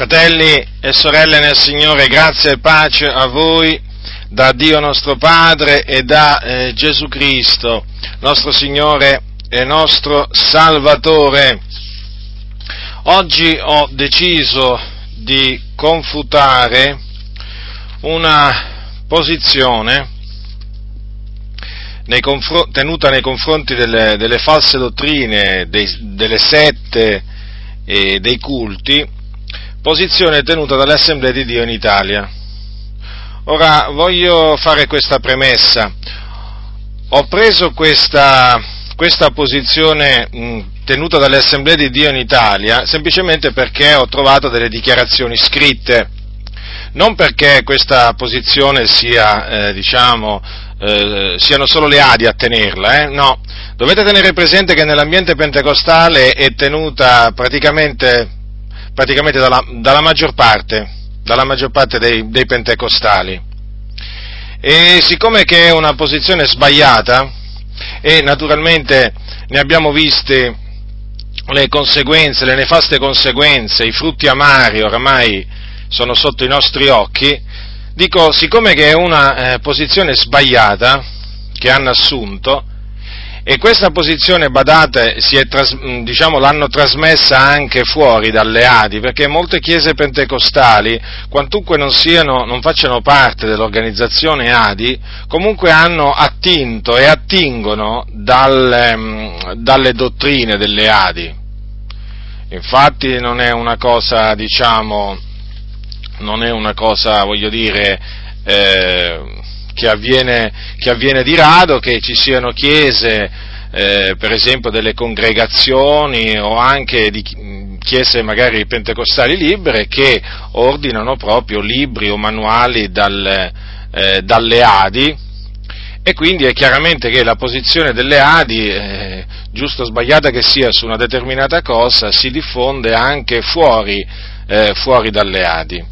Fratelli e sorelle nel Signore, grazia e pace a voi da Dio nostro Padre e da eh, Gesù Cristo, nostro Signore e nostro Salvatore. Oggi ho deciso di confutare una posizione nei confr- tenuta nei confronti delle, delle false dottrine, dei, delle sette e dei culti, posizione tenuta dalle assemblee di Dio in Italia. Ora voglio fare questa premessa. Ho preso questa, questa posizione tenuta dalle assemblee di Dio in Italia semplicemente perché ho trovato delle dichiarazioni scritte, non perché questa posizione sia, eh, diciamo, eh, siano solo le Adi a tenerla, eh? no. Dovete tenere presente che nell'ambiente pentecostale è tenuta praticamente praticamente dalla, dalla, maggior, parte, dalla maggior parte, dei, dei pentecostali. E siccome che è una posizione sbagliata, e naturalmente ne abbiamo viste le conseguenze, le nefaste conseguenze, i frutti amari oramai sono sotto i nostri occhi, dico, siccome che è una eh, posizione sbagliata che hanno assunto, e questa posizione, badate, tras, diciamo, l'hanno trasmessa anche fuori dalle Adi, perché molte chiese pentecostali, quantunque non, siano, non facciano parte dell'organizzazione Adi, comunque hanno attinto e attingono dalle, dalle dottrine delle Adi. Infatti non è una cosa, diciamo, non è una cosa, voglio dire, eh, che avviene, che avviene di rado, che ci siano chiese, eh, per esempio delle congregazioni o anche di chiese magari pentecostali libere che ordinano proprio libri o manuali dal, eh, dalle Adi e quindi è chiaramente che la posizione delle Adi, eh, giusto o sbagliata che sia su una determinata cosa, si diffonde anche fuori, eh, fuori dalle Adi.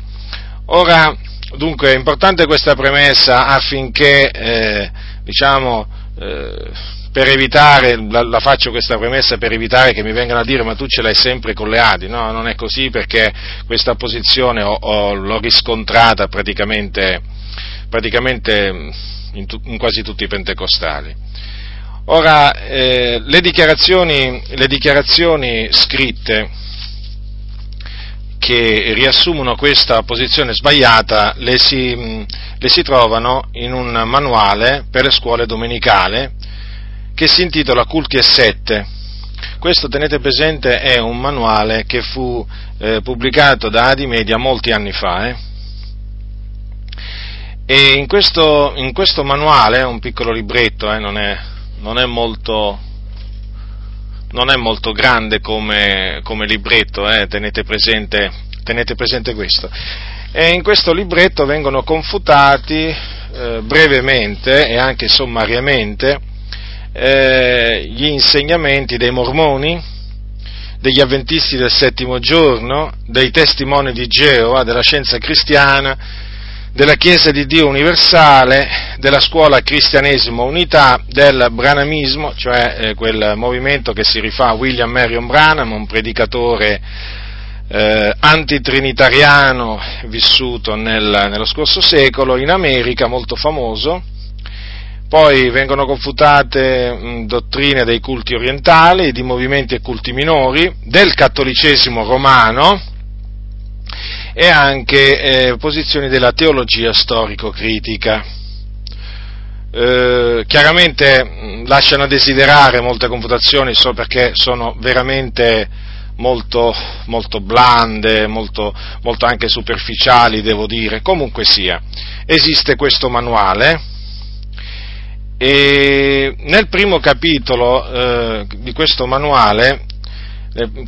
Ora, Dunque è importante questa premessa affinché, eh, diciamo, eh, per evitare, la, la, faccio questa premessa per evitare che mi vengano a dire ma tu ce l'hai sempre con le Adi, no, non è così perché questa posizione ho, ho, l'ho riscontrata praticamente, praticamente in, tu, in, quasi tutti i pentecostali. Ora, eh, le, dichiarazioni, le dichiarazioni scritte che riassumono questa posizione sbagliata le si, le si trovano in un manuale per le scuole domenicali che si intitola Culti e Sette. Questo, tenete presente, è un manuale che fu eh, pubblicato da Adimedia molti anni fa. Eh? E in questo, in questo, manuale, un piccolo libretto, eh, non, è, non, è molto, non è molto grande come, come libretto, eh, tenete, presente, tenete, presente, questo. E in questo libretto vengono confutati eh, brevemente e anche sommariamente eh, gli insegnamenti dei mormoni, degli avventisti del settimo giorno, dei testimoni di Geova, della scienza cristiana, della Chiesa di Dio universale, della scuola cristianesimo unità, del branamismo, cioè eh, quel movimento che si rifà a William Marion Branham, un predicatore eh, antitrinitariano vissuto nel, nello scorso secolo in America, molto famoso. Poi vengono confutate mh, dottrine dei culti orientali, di movimenti e culti minori, del cattolicesimo romano, e anche eh, posizioni della teologia storico-critica. Eh, chiaramente mh, lasciano a desiderare molte confutazioni solo perché sono veramente molto, molto blande, molto, molto, anche superficiali, devo dire. Comunque sia, esiste questo manuale e nel primo capitolo eh, di questo manuale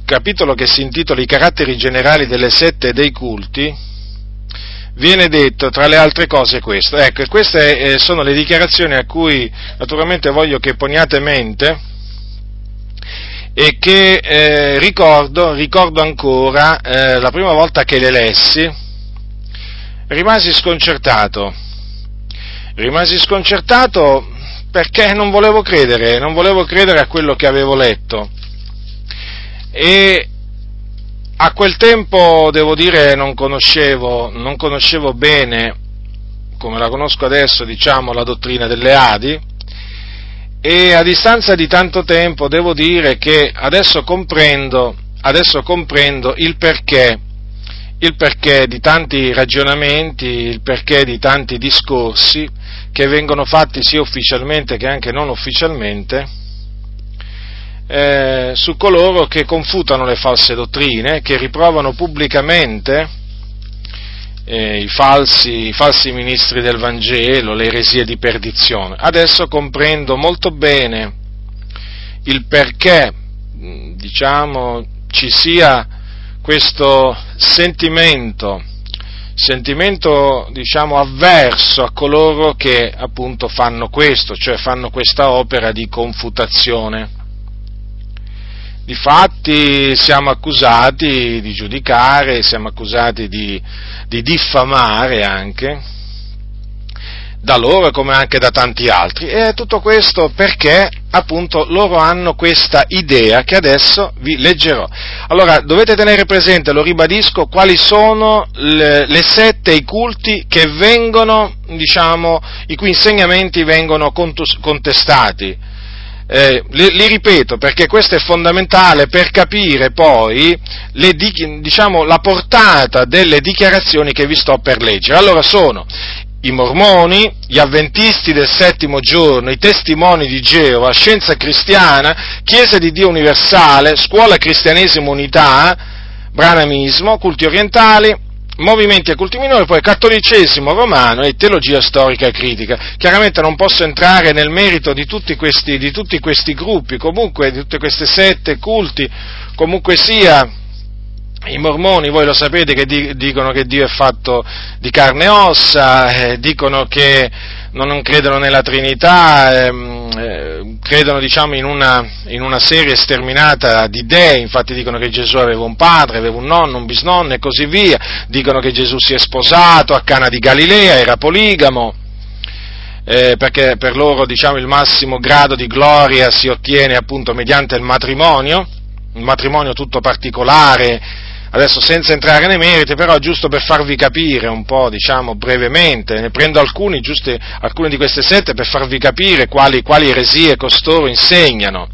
capitolo che si intitola I caratteri generali delle sette e dei culti, viene detto tra le altre cose questo. Ecco, queste eh, sono le dichiarazioni a cui naturalmente voglio che poniate mente e che eh, ricordo, ricordo ancora eh, la prima volta che le lessi, rimasi sconcertato. Rimasi sconcertato perché non volevo credere, non volevo credere a quello che avevo letto e a quel tempo, devo dire, non conoscevo, non conoscevo bene, come la conosco adesso, diciamo, la dottrina delle Adi, e a distanza di tanto tempo devo dire che adesso comprendo, adesso comprendo il perché, il perché di tanti ragionamenti, il perché di tanti discorsi che vengono fatti sia ufficialmente che anche non ufficialmente, eh, su coloro che confutano le false dottrine, che riprovano pubblicamente eh, i, falsi, i, falsi, ministri del Vangelo, le eresie di perdizione. Adesso comprendo molto bene il perché, diciamo, ci sia questo sentimento, sentimento, diciamo, avverso a coloro che appunto fanno questo, cioè fanno questa opera di confutazione. Difatti siamo accusati di giudicare, siamo accusati di, di diffamare anche, da loro come anche da tanti altri. E tutto questo perché appunto loro hanno questa idea che adesso vi leggerò. Allora dovete tenere presente, lo ribadisco, quali sono le, le sette, i culti che vengono, diciamo, i cui insegnamenti vengono contestati eh, li, li, ripeto perché questo è fondamentale per capire poi le, diciamo, la portata delle dichiarazioni che vi sto per leggere. Allora sono i mormoni, gli avventisti del settimo giorno, i testimoni di Geova, scienza cristiana, Chiesa di Dio universale, scuola cristianesimo unità, branamismo, culti orientali, movimenti e culti minori, poi cattolicesimo romano e teologia storica e critica. Chiaramente non posso entrare nel merito di tutti questi, di tutti questi gruppi, comunque di tutte queste sette culti, comunque sia, i mormoni, voi lo sapete, che dicono che Dio è fatto di carne e ossa, eh, dicono che non credono nella Trinità, ehm, eh, credono diciamo, in, una, in, una, serie sterminata di dei, infatti dicono che Gesù aveva un padre, aveva un nonno, un bisnonno e così via, dicono che Gesù si è sposato a Cana di Galilea, era poligamo, eh, perché per loro diciamo, il massimo grado di gloria si ottiene appunto mediante il matrimonio, un matrimonio tutto particolare, Adesso senza entrare nei meriti, però giusto per farvi capire un po', diciamo brevemente, ne prendo alcuni, giuste, alcune di queste sette per farvi capire quali, quali eresie costoro insegnano.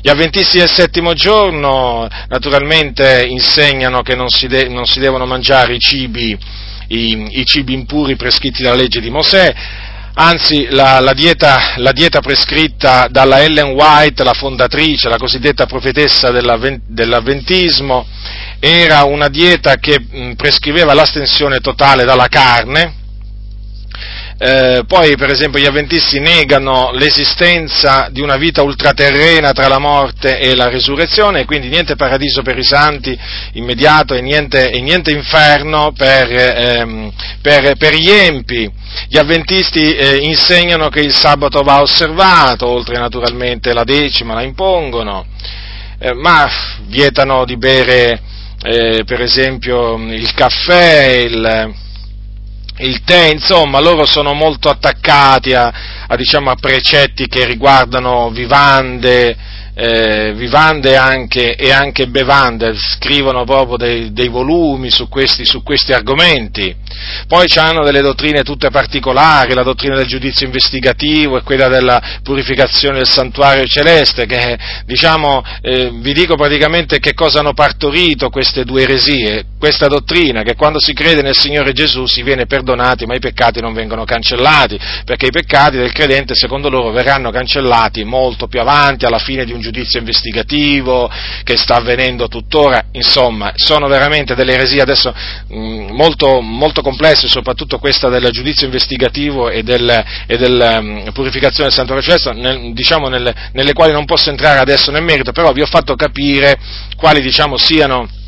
Gli avventisti del settimo giorno naturalmente insegnano che non si, de- non si devono mangiare i cibi, i, i cibi impuri prescritti dalla legge di Mosè, anzi la, la, dieta, la, dieta, prescritta dalla Ellen White, la fondatrice, la cosiddetta profetessa dell'avventismo, era una dieta che prescriveva l'astensione totale dalla carne, eh, poi per esempio gli avventisti negano l'esistenza di una vita ultraterrena tra la morte e la risurrezione, quindi niente paradiso per i santi immediato e niente, e niente inferno per, ehm, per, per, gli empi. Gli avventisti eh, insegnano che il sabato va osservato, oltre naturalmente la decima la impongono, eh, ma vietano di bere eh, per esempio il caffè, il, il tè, insomma, loro sono molto attaccati a, a, diciamo, a precetti che riguardano vivande, eh, vivande anche, e anche bevande, scrivono proprio dei, dei volumi su questi, su questi, argomenti. Poi hanno delle dottrine tutte particolari, la dottrina del giudizio investigativo e quella della purificazione del santuario celeste, che diciamo, eh, vi dico praticamente che cosa hanno partorito queste due eresie, questa dottrina, che quando si crede nel Signore Gesù si viene perdonati, ma i peccati non vengono cancellati, perché i peccati del credente secondo loro verranno cancellati molto più avanti, alla fine di un giudizio investigativo che sta avvenendo tuttora, insomma, sono veramente delle eresie adesso mh, molto, molto, complesse, soprattutto questa del giudizio investigativo e, del, e della um, purificazione del Santo Reflesso, nel, diciamo nelle, nelle quali non posso entrare adesso nel merito, però vi ho fatto capire quali diciamo siano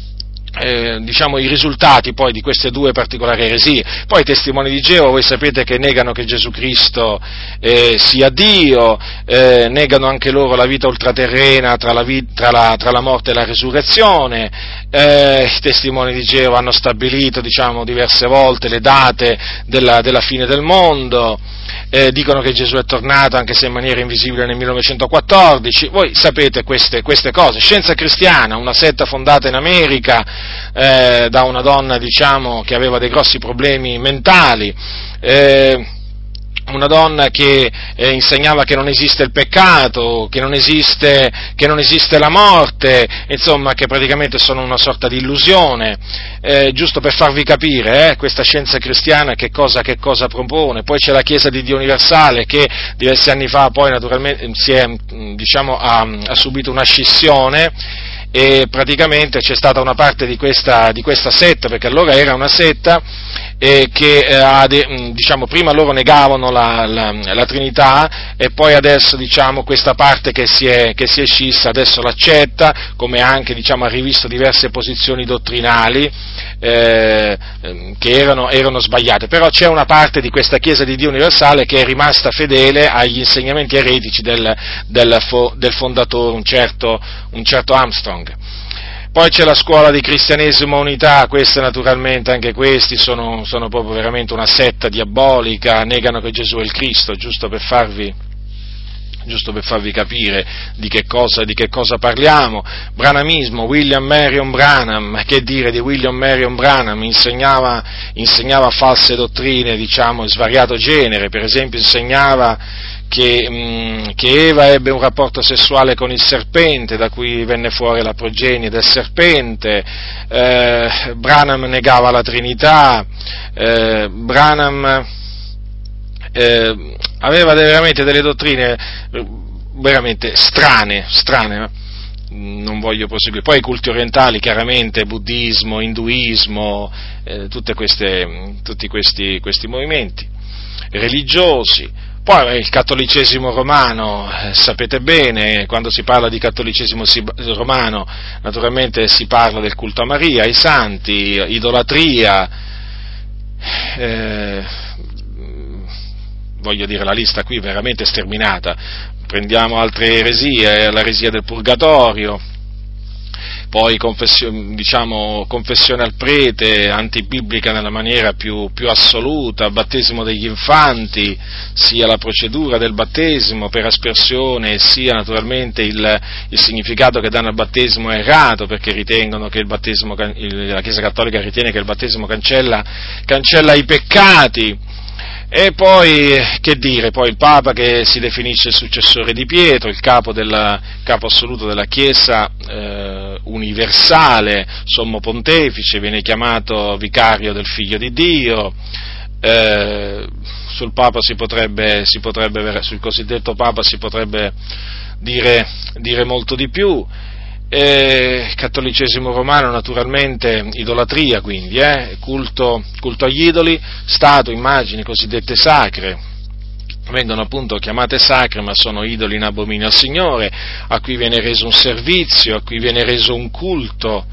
eh, diciamo, i risultati poi di queste due particolari eresie. Poi i testimoni di Geova, voi sapete che negano che Gesù Cristo eh, sia Dio, eh, negano anche loro la vita ultraterrena tra la, vi- tra la, tra la morte e la risurrezione, eh, i testimoni di Geova hanno stabilito diciamo, diverse volte le date della, della fine del mondo, eh, dicono che Gesù è tornato anche se in maniera invisibile nel 1914, voi sapete queste, queste cose. Scienza cristiana, una setta fondata in America, eh, da una donna diciamo, che aveva dei grossi problemi mentali. Eh, una donna che eh, insegnava che non esiste il peccato, che non esiste, che non esiste, la morte, insomma che praticamente sono una sorta di illusione, eh, giusto per farvi capire eh, questa scienza cristiana che cosa, che cosa, propone. Poi c'è la Chiesa di Dio Universale che diversi anni fa poi naturalmente si è, diciamo, ha, ha subito una scissione e praticamente c'è stata una parte di questa, di questa setta, perché allora era una setta eh, che eh, diciamo, prima loro negavano la, la, la, Trinità e poi adesso diciamo, questa parte che si, è, che si, è, scissa adesso l'accetta, come anche diciamo, ha rivisto diverse posizioni dottrinali eh, che erano, erano, sbagliate, però c'è una parte di questa Chiesa di Dio universale che è rimasta fedele agli insegnamenti eretici del, del, del fondatore, un certo, un certo Armstrong. Poi c'è la scuola di cristianesimo unità, queste naturalmente, anche questi sono, sono, proprio veramente una setta diabolica, negano che Gesù è il Cristo, giusto per farvi, giusto per farvi capire di che, cosa, di che cosa parliamo. Branamismo, William Marion Branham, che dire di William Marion Branham? Insegnava, insegnava false dottrine, diciamo, di svariato genere, per esempio insegnava che, mh, mm, che, Eva ebbe un rapporto sessuale con il serpente, da cui venne fuori la progenie del serpente, eh, Branham negava la Trinità, eh, Branham eh, aveva veramente delle dottrine eh, veramente strane, strane non voglio proseguire. Poi i culti orientali, chiaramente, buddismo, induismo, eh, queste, tutti questi, questi, movimenti religiosi. Poi il cattolicesimo romano, eh, sapete bene, quando si parla di cattolicesimo romano, naturalmente si parla del culto a Maria, ai santi, idolatria, eh, voglio dire la lista qui è veramente sterminata, prendiamo altre eresie, l'eresia del purgatorio, poi confessione, diciamo, confessione al prete, antibiblica nella maniera più, più, assoluta, battesimo degli infanti, sia la procedura del battesimo per aspersione, sia naturalmente il, il significato che danno al battesimo errato, perché ritengono che il battesimo, la Chiesa Cattolica ritiene che il battesimo cancella, cancella i peccati, e poi, che dire, poi il Papa che si definisce il successore di Pietro, il capo, della, capo assoluto della Chiesa eh, universale, sommo pontefice, viene chiamato vicario del Figlio di Dio, eh, sul, Papa si potrebbe, si potrebbe, sul cosiddetto Papa si potrebbe dire, dire molto di più, eh, cattolicesimo romano naturalmente idolatria quindi, eh, culto, culto agli idoli, stato, immagini cosiddette sacre, vengono appunto chiamate sacre, ma sono idoli in abominio al Signore, a cui viene reso un servizio, a cui viene reso un culto.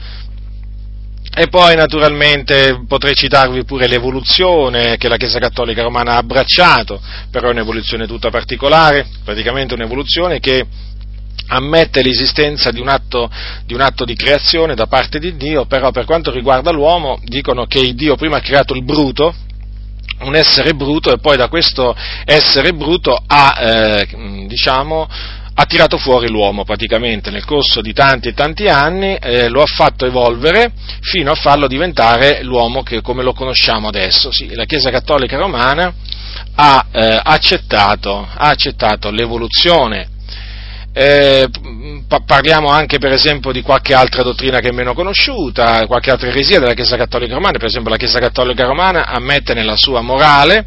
E poi naturalmente potrei citarvi pure l'evoluzione che la Chiesa Cattolica Romana ha abbracciato, però è un'evoluzione tutta particolare, praticamente un'evoluzione che ammette l'esistenza di un, atto, di un, atto, di creazione da parte di Dio, però per quanto riguarda l'uomo dicono che Dio prima ha creato il bruto, un essere bruto, e poi da questo essere bruto ha, eh, diciamo, ha tirato fuori l'uomo praticamente nel corso di tanti e tanti anni, eh, lo ha fatto evolvere fino a farlo diventare l'uomo che, come lo conosciamo adesso. Sì, la Chiesa Cattolica Romana ha, eh, accettato, ha accettato l'evoluzione eh, parliamo anche per esempio di qualche altra dottrina che è meno conosciuta, qualche altra eresia della Chiesa Cattolica Romana, per esempio la Chiesa Cattolica Romana ammette nella sua morale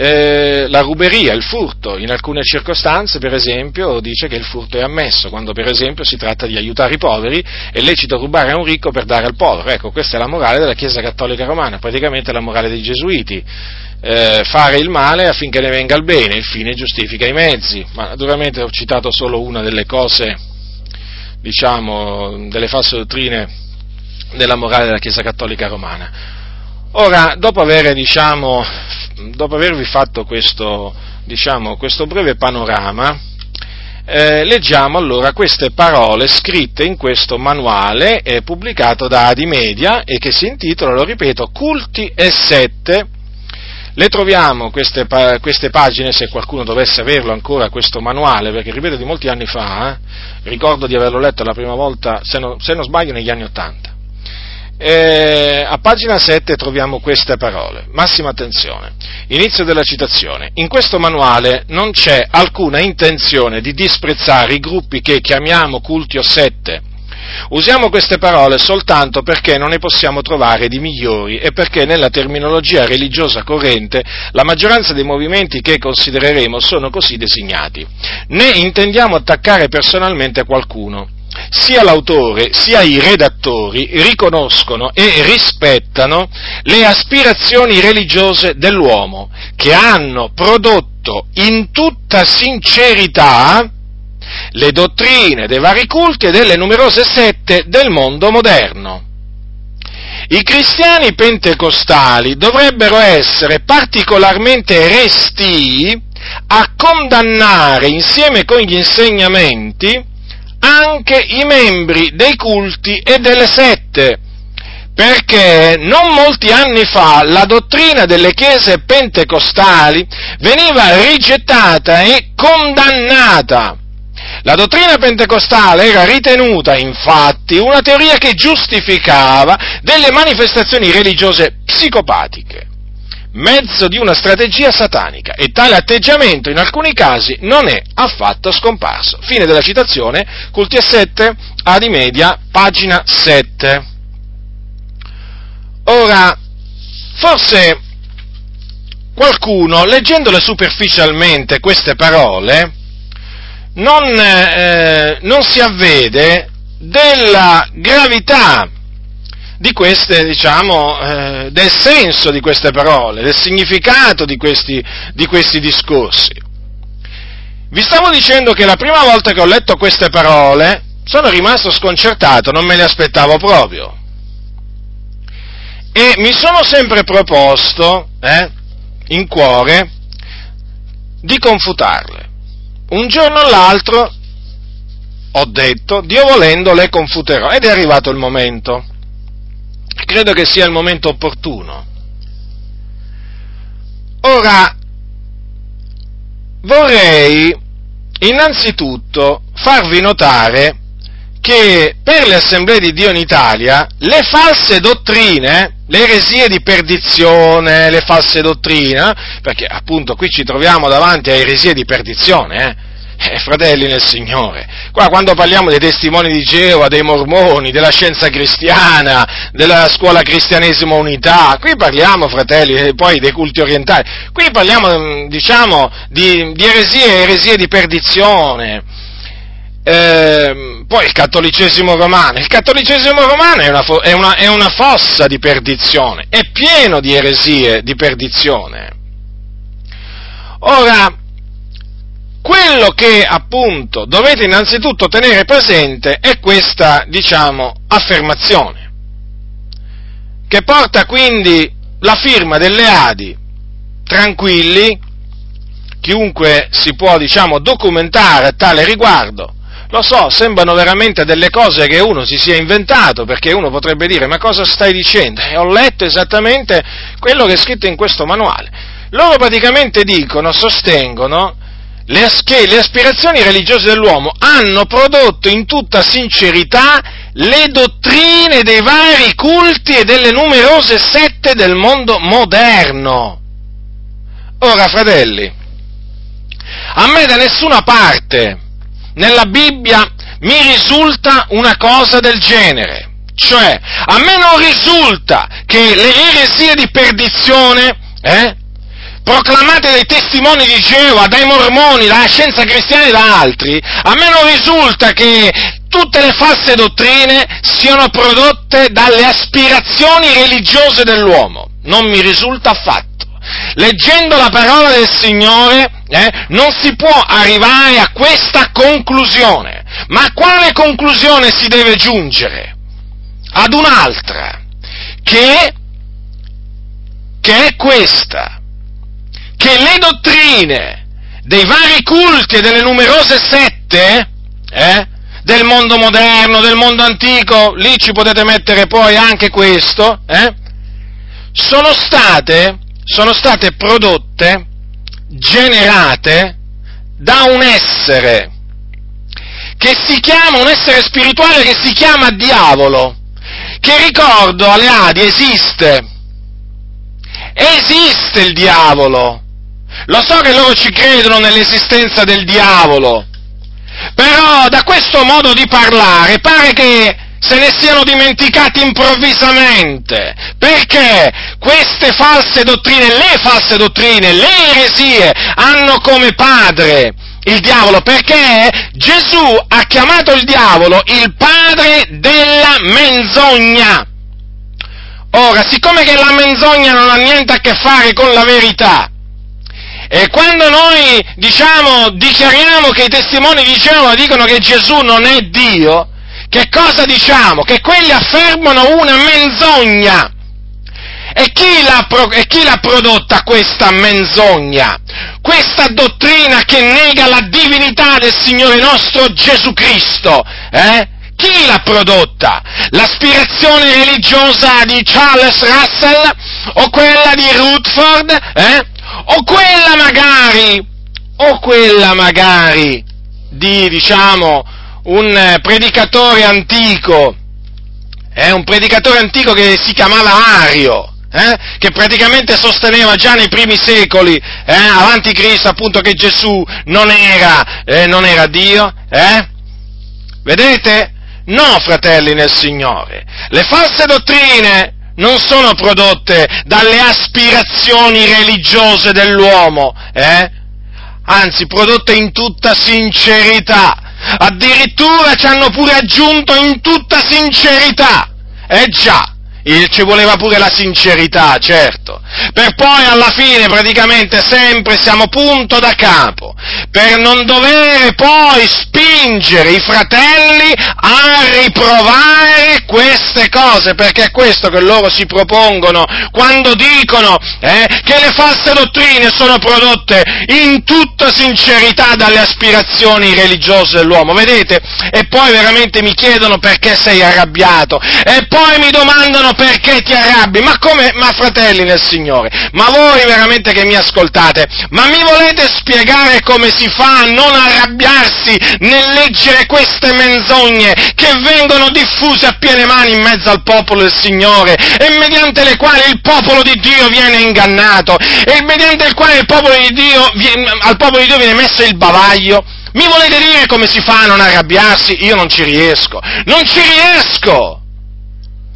eh, la ruberia, il furto, in alcune circostanze per esempio dice che il furto è ammesso, quando per esempio si tratta di aiutare i poveri, è lecito rubare a un ricco per dare al povero, ecco questa è la morale della Chiesa Cattolica Romana, praticamente la morale dei Gesuiti eh, fare il male affinché ne venga il bene, il fine giustifica i mezzi, ma naturalmente ho citato solo una delle cose, diciamo, delle false dottrine della morale della Chiesa Cattolica Romana. Ora, dopo, avere, diciamo, dopo avervi fatto questo, diciamo, questo breve panorama, eh, leggiamo allora queste parole scritte in questo manuale eh, pubblicato da Adimedia e che si intitola, lo ripeto, Culti e Sette le troviamo queste, queste, pagine, se qualcuno dovesse averlo ancora, questo manuale, perché ripeto di molti anni fa, eh, ricordo di averlo letto la prima volta, se, no, se non sbaglio, negli anni Ottanta. a pagina 7 troviamo queste parole. Massima attenzione. Inizio della citazione. In questo manuale non c'è alcuna intenzione di disprezzare i gruppi che chiamiamo culti o sette. Usiamo queste parole soltanto perché non ne possiamo trovare di migliori e perché nella terminologia religiosa corrente la maggioranza dei movimenti che considereremo sono così designati. Né intendiamo attaccare personalmente qualcuno sia l'autore sia i redattori riconoscono e rispettano le aspirazioni religiose dell'uomo, che hanno prodotto in tutta sincerità le dottrine dei vari culti e delle numerose sette del mondo moderno. I cristiani pentecostali dovrebbero essere particolarmente resti a condannare insieme con gli insegnamenti anche i membri dei culti e delle sette, perché non molti anni fa la dottrina delle chiese pentecostali veniva rigettata e condannata. La dottrina pentecostale era ritenuta infatti una teoria che giustificava delle manifestazioni religiose psicopatiche mezzo di una strategia satanica e tale atteggiamento in alcuni casi non è affatto scomparso. Fine della citazione, Culti e 7, Adi Media, pagina 7. Ora, forse qualcuno, leggendole superficialmente queste parole, non, eh, non si avvede della gravità di queste, diciamo, eh, del senso di queste parole, del significato di questi, di questi discorsi. Vi stavo dicendo che la prima volta che ho letto queste parole sono rimasto sconcertato, non me le aspettavo proprio. E mi sono sempre proposto, eh, in cuore, di confutarle. Un giorno o l'altro ho detto, Dio volendo le confuterò, ed è arrivato il momento credo che sia il momento opportuno. Ora, vorrei innanzitutto farvi notare che per le assemblee di Dio in Italia le false dottrine, le eresie di perdizione, le false dottrine, perché appunto qui ci troviamo davanti a eresie di perdizione, eh, eh, fratelli nel Signore, qua quando parliamo dei testimoni di Geova, dei mormoni, della scienza cristiana, della scuola cristianesimo unità, qui parliamo, fratelli, eh, poi dei culti orientali, qui parliamo, mm, diciamo, di, di eresie, eresie di perdizione. Eh, poi il cattolicesimo romano, il cattolicesimo romano è una, è, una, è una fossa di perdizione, è pieno di eresie di perdizione. Ora, quello che appunto dovete innanzitutto tenere presente è questa, diciamo, affermazione, che porta quindi la firma delle Adi, tranquilli, chiunque si può, diciamo, documentare a tale riguardo, lo so, sembrano veramente delle cose che uno si sia inventato, perché uno potrebbe dire, ma cosa stai dicendo? E ho letto esattamente quello che è scritto in questo manuale. Loro praticamente dicono, sostengono, le, che le aspirazioni religiose dell'uomo hanno prodotto in tutta sincerità le dottrine dei vari culti e delle numerose sette del mondo moderno. Ora, fratelli, a me da nessuna parte nella Bibbia mi risulta una cosa del genere. Cioè, a me non risulta che le eresie di perdizione eh, proclamate dai testimoni di Geova, dai mormoni, dalla scienza cristiana e da altri, a me non risulta che tutte le false dottrine siano prodotte dalle aspirazioni religiose dell'uomo. Non mi risulta affatto. Leggendo la parola del Signore eh, non si può arrivare a questa conclusione. Ma a quale conclusione si deve giungere? Ad un'altra, che, che è questa che le dottrine dei vari culti e delle numerose sette eh, del mondo moderno, del mondo antico, lì ci potete mettere poi anche questo, eh, sono, state, sono state prodotte, generate da un essere che si chiama, un essere spirituale che si chiama diavolo, che ricordo alle Adi esiste. Esiste il diavolo. Lo so che loro ci credono nell'esistenza del diavolo, però da questo modo di parlare pare che se ne siano dimenticati improvvisamente, perché queste false dottrine, le false dottrine, le eresie hanno come padre il diavolo, perché Gesù ha chiamato il diavolo il padre della menzogna. Ora, siccome che la menzogna non ha niente a che fare con la verità, e quando noi diciamo, dichiariamo che i testimoni di Geova dicono che Gesù non è Dio, che cosa diciamo? Che quelli affermano una menzogna. E chi, l'ha, e chi l'ha prodotta questa menzogna? Questa dottrina che nega la divinità del Signore nostro Gesù Cristo, eh? Chi l'ha prodotta? L'aspirazione religiosa di Charles Russell o quella di Rutherford? Eh? O quella magari, o quella magari di, diciamo, un predicatore antico, eh, un predicatore antico che si chiamava Ario, eh, che praticamente sosteneva già nei primi secoli, eh, avanti Cristo, appunto, che Gesù non era, eh, non era Dio. Eh? Vedete? No, fratelli nel Signore. Le false dottrine non sono prodotte dalle aspirazioni religiose dell'uomo, eh? anzi prodotte in tutta sincerità. Addirittura ci hanno pure aggiunto in tutta sincerità. Eh già, ci voleva pure la sincerità, certo. Per poi alla fine praticamente sempre siamo punto da capo, per non dover poi spingere i fratelli a riprovare queste cose, perché è questo che loro si propongono quando dicono eh, che le false dottrine sono prodotte in tutta sincerità dalle aspirazioni religiose dell'uomo, vedete? E poi veramente mi chiedono perché sei arrabbiato, e poi mi domandano perché ti arrabbi, ma come, ma fratelli nel Signore, ma voi veramente che mi ascoltate, ma mi volete spiegare come si fa a non arrabbiarsi nel leggere queste menzogne che vengono diffuse a piene mani in mezzo al popolo del Signore e mediante le quali il popolo di Dio viene ingannato e mediante il quale il popolo di Dio, al popolo di Dio viene messo il bavaglio? Mi volete dire come si fa a non arrabbiarsi? Io non ci riesco, non ci riesco!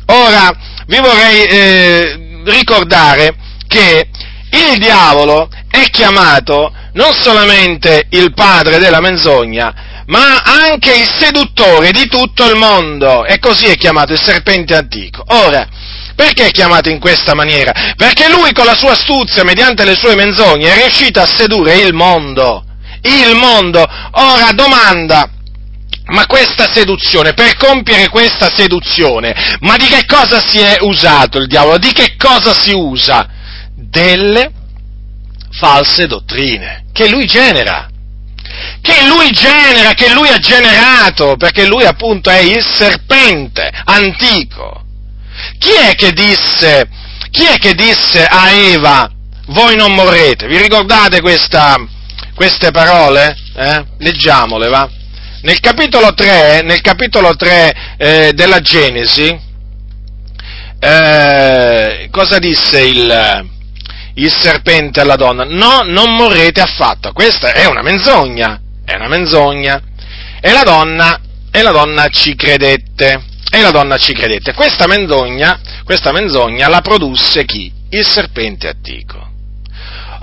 Ora, vi vorrei eh, ricordare che il diavolo è chiamato non solamente il padre della menzogna, ma anche il seduttore di tutto il mondo, e così è chiamato il serpente antico. Ora, perché è chiamato in questa maniera? Perché lui con la sua astuzia, mediante le sue menzogne, è riuscito a sedurre il mondo. Il mondo. Ora domanda, ma questa seduzione, per compiere questa seduzione, ma di che cosa si è usato il diavolo? Di che cosa si usa? delle false dottrine che lui genera, che lui genera, che lui ha generato, perché lui appunto è il serpente antico. Chi è che disse, chi è che disse a Eva, voi non morrete? Vi ricordate questa, queste parole? Eh? Leggiamole, va? Nel capitolo 3, nel capitolo 3 eh, della Genesi, eh, cosa disse il, il serpente alla donna, no, non morrete affatto. Questa è una menzogna, è una menzogna. E la donna, e la donna ci credette. E la donna ci credette. Questa menzogna, questa menzogna la produsse chi? Il serpente antico.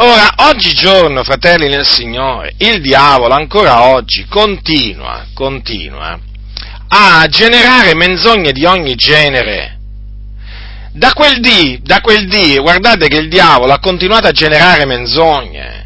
Ora, oggigiorno, fratelli nel Signore, il diavolo ancora oggi continua, continua a generare menzogne di ogni genere da quel dì, da quel dì, guardate che il diavolo ha continuato a generare menzogne.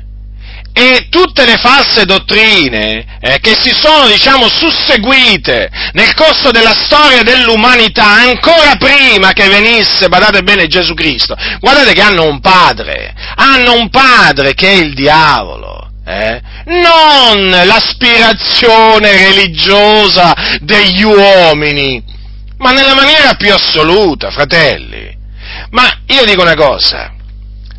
E tutte le false dottrine eh, che si sono, diciamo, susseguite nel corso della storia dell'umanità, ancora prima che venisse, badate bene, Gesù Cristo, guardate che hanno un padre, hanno un padre che è il diavolo. Eh? Non l'aspirazione religiosa degli uomini, ma nella maniera più assoluta, fratelli. Ma io dico una cosa,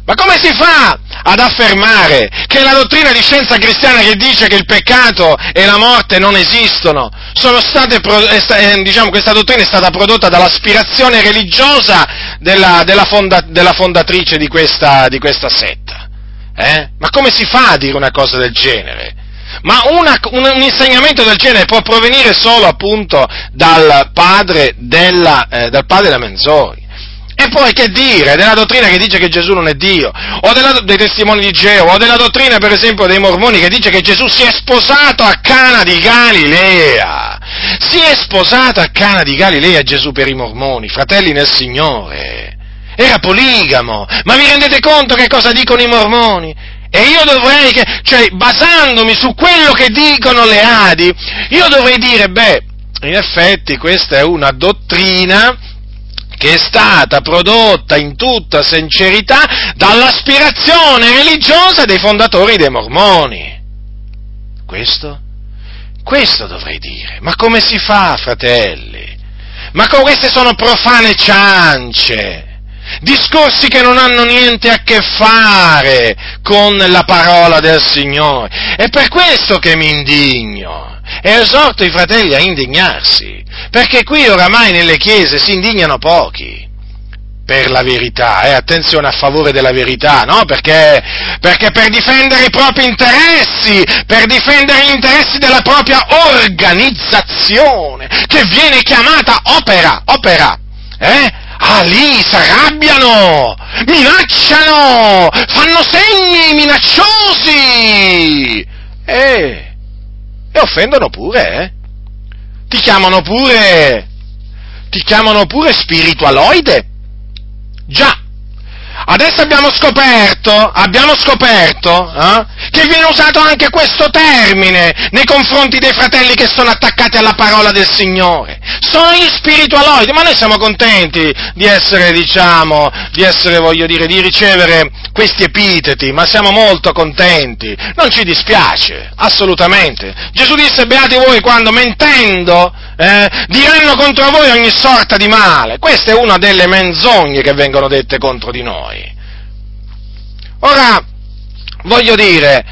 Ma come si fa ad affermare che la dottrina di scienza cristiana che dice che il peccato e la morte non esistono, state, eh, diciamo, questa dottrina è stata prodotta dall'aspirazione religiosa della, della, fonda, della fondatrice di questa, di questa setta? Eh? Ma come si fa a dire una cosa del genere? Ma una, un, un, insegnamento del genere può provenire solo appunto dal padre della, eh, dal padre della menzogna. E poi che dire della dottrina che dice che Gesù non è Dio, o della, dei testimoni di Geo, o della dottrina per esempio dei mormoni che dice che Gesù si è sposato a Cana di Galilea. Si è sposato a Cana di Galilea Gesù per i mormoni, fratelli nel Signore. Era poligamo. Ma vi rendete conto che cosa dicono i mormoni? E io dovrei, cioè basandomi su quello che dicono le Adi, io dovrei dire, beh, in effetti questa è una dottrina che è stata prodotta in tutta sincerità dall'aspirazione religiosa dei fondatori dei mormoni. Questo? Questo dovrei dire. Ma come si fa, fratelli? Ma queste sono profane ciance discorsi che non hanno niente a che fare con la parola del Signore. È per questo che mi indigno e esorto i fratelli a indignarsi, perché qui oramai nelle chiese si indignano pochi per la verità, eh? attenzione a favore della verità, no? Perché, perché per difendere i propri interessi, per difendere gli interessi della propria organizzazione, che viene chiamata opera, opera, eh? Ah, lì si arrabbiano, minacciano, fanno segni minacciosi e, e offendono pure, eh? Ti chiamano pure, ti chiamano pure spiritualoide. Già, Adesso abbiamo scoperto, abbiamo scoperto eh, che viene usato anche questo termine nei confronti dei fratelli che sono attaccati alla parola del Signore. Sono gli spiritualoidi, ma noi siamo contenti di essere, diciamo, di essere, voglio dire, di ricevere questi epiteti, ma siamo molto contenti. Non ci dispiace, assolutamente. Gesù disse, beati voi quando mentendo eh, diranno contro voi ogni sorta di male. Questa è una delle menzogne che vengono dette contro di noi. Ora, voglio dire,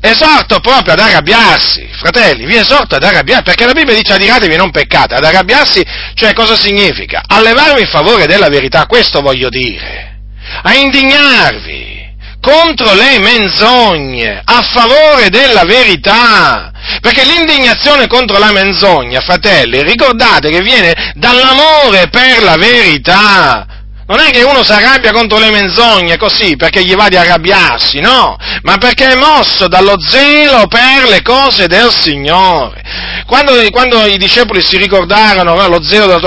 esorto proprio ad arrabbiarsi, fratelli, vi esorto ad arrabbiarsi, perché la Bibbia dice adiratevi non peccate, ad arrabbiarsi, cioè cosa significa? A levarvi in favore della verità, questo voglio dire, a indignarvi contro le menzogne, a favore della verità, perché l'indignazione contro la menzogna, fratelli, ricordate che viene dall'amore per la verità. Non è che uno si arrabbia contro le menzogne così perché gli va di arrabbiarsi, no, ma perché è mosso dallo zelo per le cose del Signore. Quando, quando i discepoli si ricordarono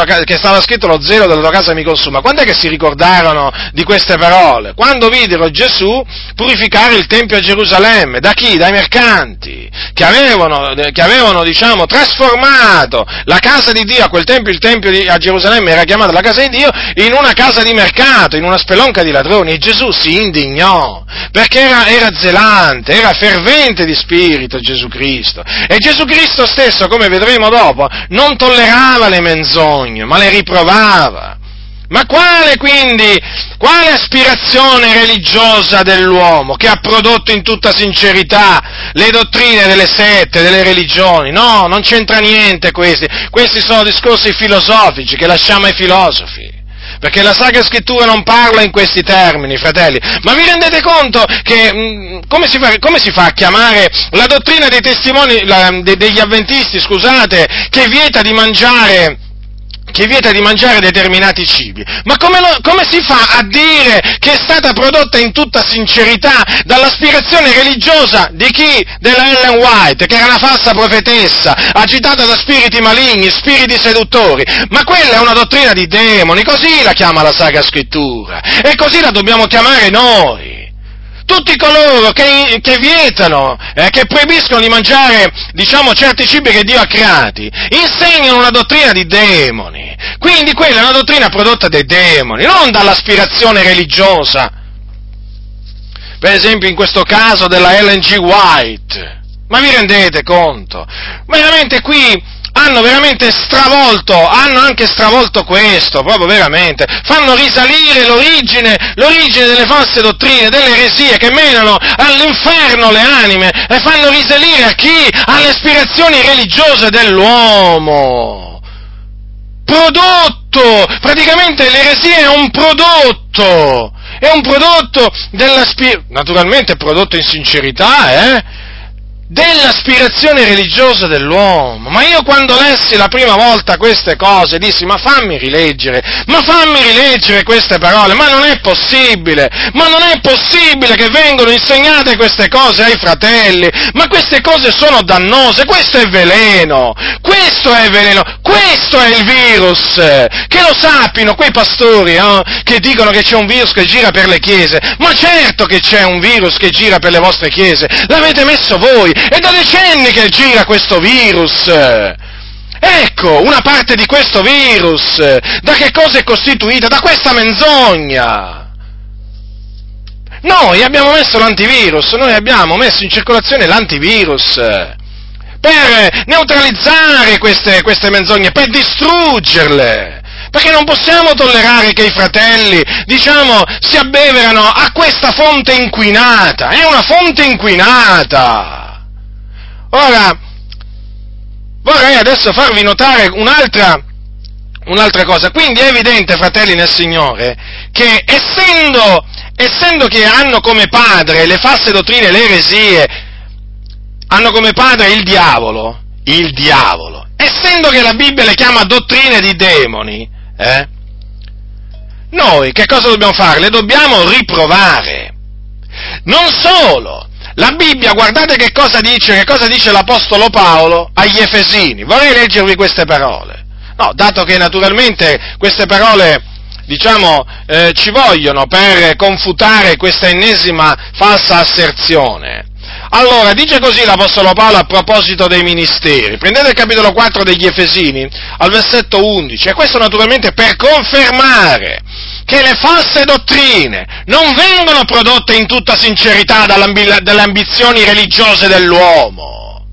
casa, che stava scritto lo zelo della tua casa mi consuma, quando è che si ricordarono di queste parole? Quando videro Gesù purificare il Tempio a Gerusalemme, da chi? Dai mercanti, che avevano, che avevano diciamo, trasformato la casa di Dio, a quel tempo il Tempio di, a Gerusalemme era chiamata la casa di Dio, in una casa di di mercato, in una spelonca di ladroni, e Gesù si indignò, perché era, era zelante, era fervente di spirito Gesù Cristo. E Gesù Cristo stesso, come vedremo dopo, non tollerava le menzogne, ma le riprovava. Ma quale quindi, quale aspirazione religiosa dell'uomo che ha prodotto in tutta sincerità le dottrine delle sette, delle religioni? No, non c'entra niente questi. Questi sono discorsi filosofici che lasciamo ai filosofi perché la Sacra Scrittura non parla in questi termini, fratelli. Ma vi rendete conto che mh, mm, come, si fa, come, si fa, a chiamare la dottrina dei testimoni, la, de, degli avventisti, scusate, che vieta di mangiare che vieta di mangiare determinati cibi. Ma come, lo, come, si fa a dire che è stata prodotta in tutta sincerità dall'aspirazione religiosa di chi? Della Ellen White, che era una falsa profetessa, agitata da spiriti maligni, spiriti seduttori. Ma quella è una dottrina di demoni, così la chiama la Sacra Scrittura. E così la dobbiamo chiamare noi tutti coloro che, che vietano, eh, che proibiscono di mangiare, diciamo, certi cibi che Dio ha creati, insegnano una dottrina di demoni. Quindi quella è una dottrina prodotta dai demoni, non dall'aspirazione religiosa. Per esempio in questo caso della Ellen G. White. Ma vi rendete conto? Veramente qui hanno veramente stravolto, hanno anche stravolto questo, proprio veramente, fanno risalire l'origine, l'origine delle false dottrine, delle eresie che menano all'inferno le anime e fanno risalire a chi? Alle aspirazioni religiose dell'uomo. Prodotto, praticamente l'eresia è un prodotto, è un prodotto della naturalmente prodotto in sincerità, eh? Dell'aspirazione religiosa dell'uomo. Ma io quando lessi la prima volta queste cose dissi, ma fammi rileggere, ma fammi rileggere queste parole, ma non è possibile, ma non è possibile che vengano insegnate queste cose ai fratelli, ma queste cose sono dannose, questo è veleno, questo è veleno, questo è il virus, che lo sappino quei pastori eh, che dicono che c'è un virus che gira per le chiese, ma certo che c'è un virus che gira per le vostre chiese, l'avete messo voi, è da decenni che gira questo virus. Ecco, una parte di questo virus, da che cosa è costituita? Da questa menzogna. Noi abbiamo messo l'antivirus, noi abbiamo messo in circolazione l'antivirus per neutralizzare queste, queste menzogne, per distruggerle. Perché non possiamo tollerare che i fratelli, diciamo, si abbeverano a questa fonte inquinata. È una fonte inquinata. Ora, vorrei adesso farvi notare un'altra, un'altra cosa. Quindi è evidente, fratelli nel Signore, che essendo, essendo che hanno come padre le false dottrine, le eresie, hanno come padre il diavolo, il diavolo, essendo che la Bibbia le chiama dottrine di demoni, eh, noi che cosa dobbiamo fare? Le dobbiamo riprovare. Non solo, la Bibbia, guardate che cosa dice, che cosa dice l'Apostolo Paolo agli Efesini. Vorrei leggervi queste parole. No, dato che naturalmente queste parole, diciamo, eh, ci vogliono per confutare questa ennesima falsa asserzione. Allora, dice così l'Apostolo Paolo a proposito dei ministeri. Prendete il capitolo 4 degli Efesini, al versetto 11, e questo naturalmente per confermare che le false dottrine non vengono prodotte in tutta sincerità dalle ambizioni religiose dell'uomo.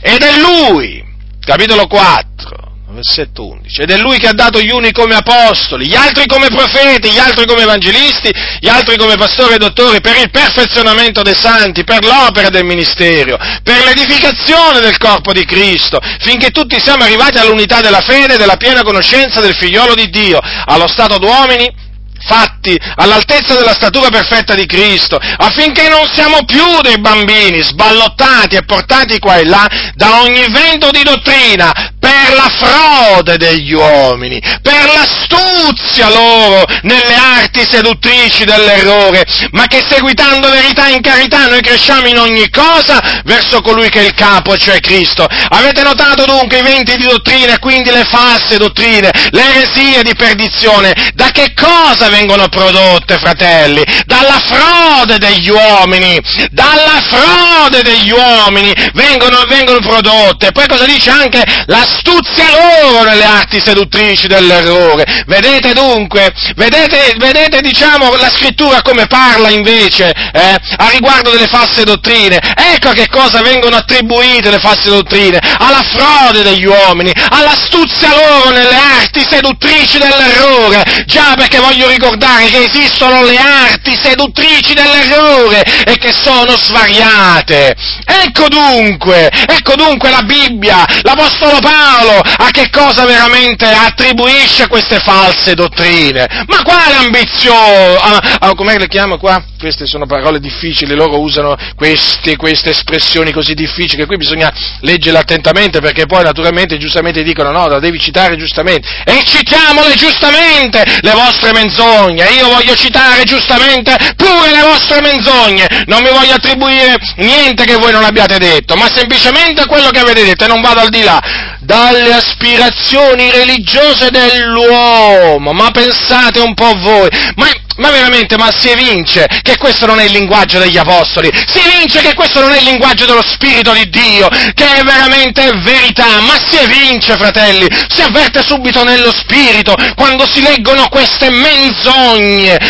Ed è lui, capitolo 4, versetto 11, ed è lui che ha dato gli uni come apostoli, gli altri come profeti, gli altri come evangelisti, gli altri come pastori e dottori, per il perfezionamento dei santi, per l'opera del ministero, per l'edificazione del corpo di Cristo, finché tutti siamo arrivati all'unità della fede e della piena conoscenza del figliolo di Dio, allo stato d'uomini fatti all'altezza della statura perfetta di Cristo, affinché non siamo più dei bambini sballottati e portati qua e là da ogni vento di dottrina per la frode degli uomini, per l'astuzia loro nelle arti seduttrici dell'errore, ma che seguitando verità in carità noi cresciamo in ogni cosa verso colui che è il capo, cioè Cristo. Avete notato dunque i venti di dottrina e quindi le false dottrine, le eresie di perdizione, da che cosa vengono prodotte, fratelli? Dalla frode degli uomini, dalla frode degli uomini vengono, vengono prodotte. Poi cosa dice anche l'astuzia loro nelle arti seduttrici dell'errore. Vedete dunque, vedete, vedete diciamo la scrittura come parla invece eh, a riguardo delle false dottrine. Ecco a che cosa vengono attribuite le false dottrine, alla frode degli uomini, all'astuzia loro nelle arti seduttrici dell'errore. Già perché voglio ricordare che esistono le arti seduttrici dell'errore e che sono svariate. Ecco dunque, ecco dunque la Bibbia, l'Apostolo Paolo a che cosa veramente attribuisce queste false dottrine. Ma quale ambizione? Ah, ah, come le chiamo qua? Queste sono parole difficili, loro usano queste, queste espressioni così difficili che qui bisogna leggerle attentamente perché poi naturalmente giustamente dicono no, la devi citare giustamente. E citiamole giustamente le vostre menzogne, io voglio citare giustamente pure le vostre menzogne, non mi voglio attribuire niente che voi non abbiate detto, ma semplicemente quello che avete detto e non vado al di là, dalle aspirazioni religiose dell'uomo, ma pensate un po' voi, ma ma veramente, ma si evince che questo non è il linguaggio degli apostoli, si evince che questo non è il linguaggio dello Spirito di Dio, che è veramente verità, ma si evince, fratelli, si avverte subito nello Spirito quando si leggono queste menzogne,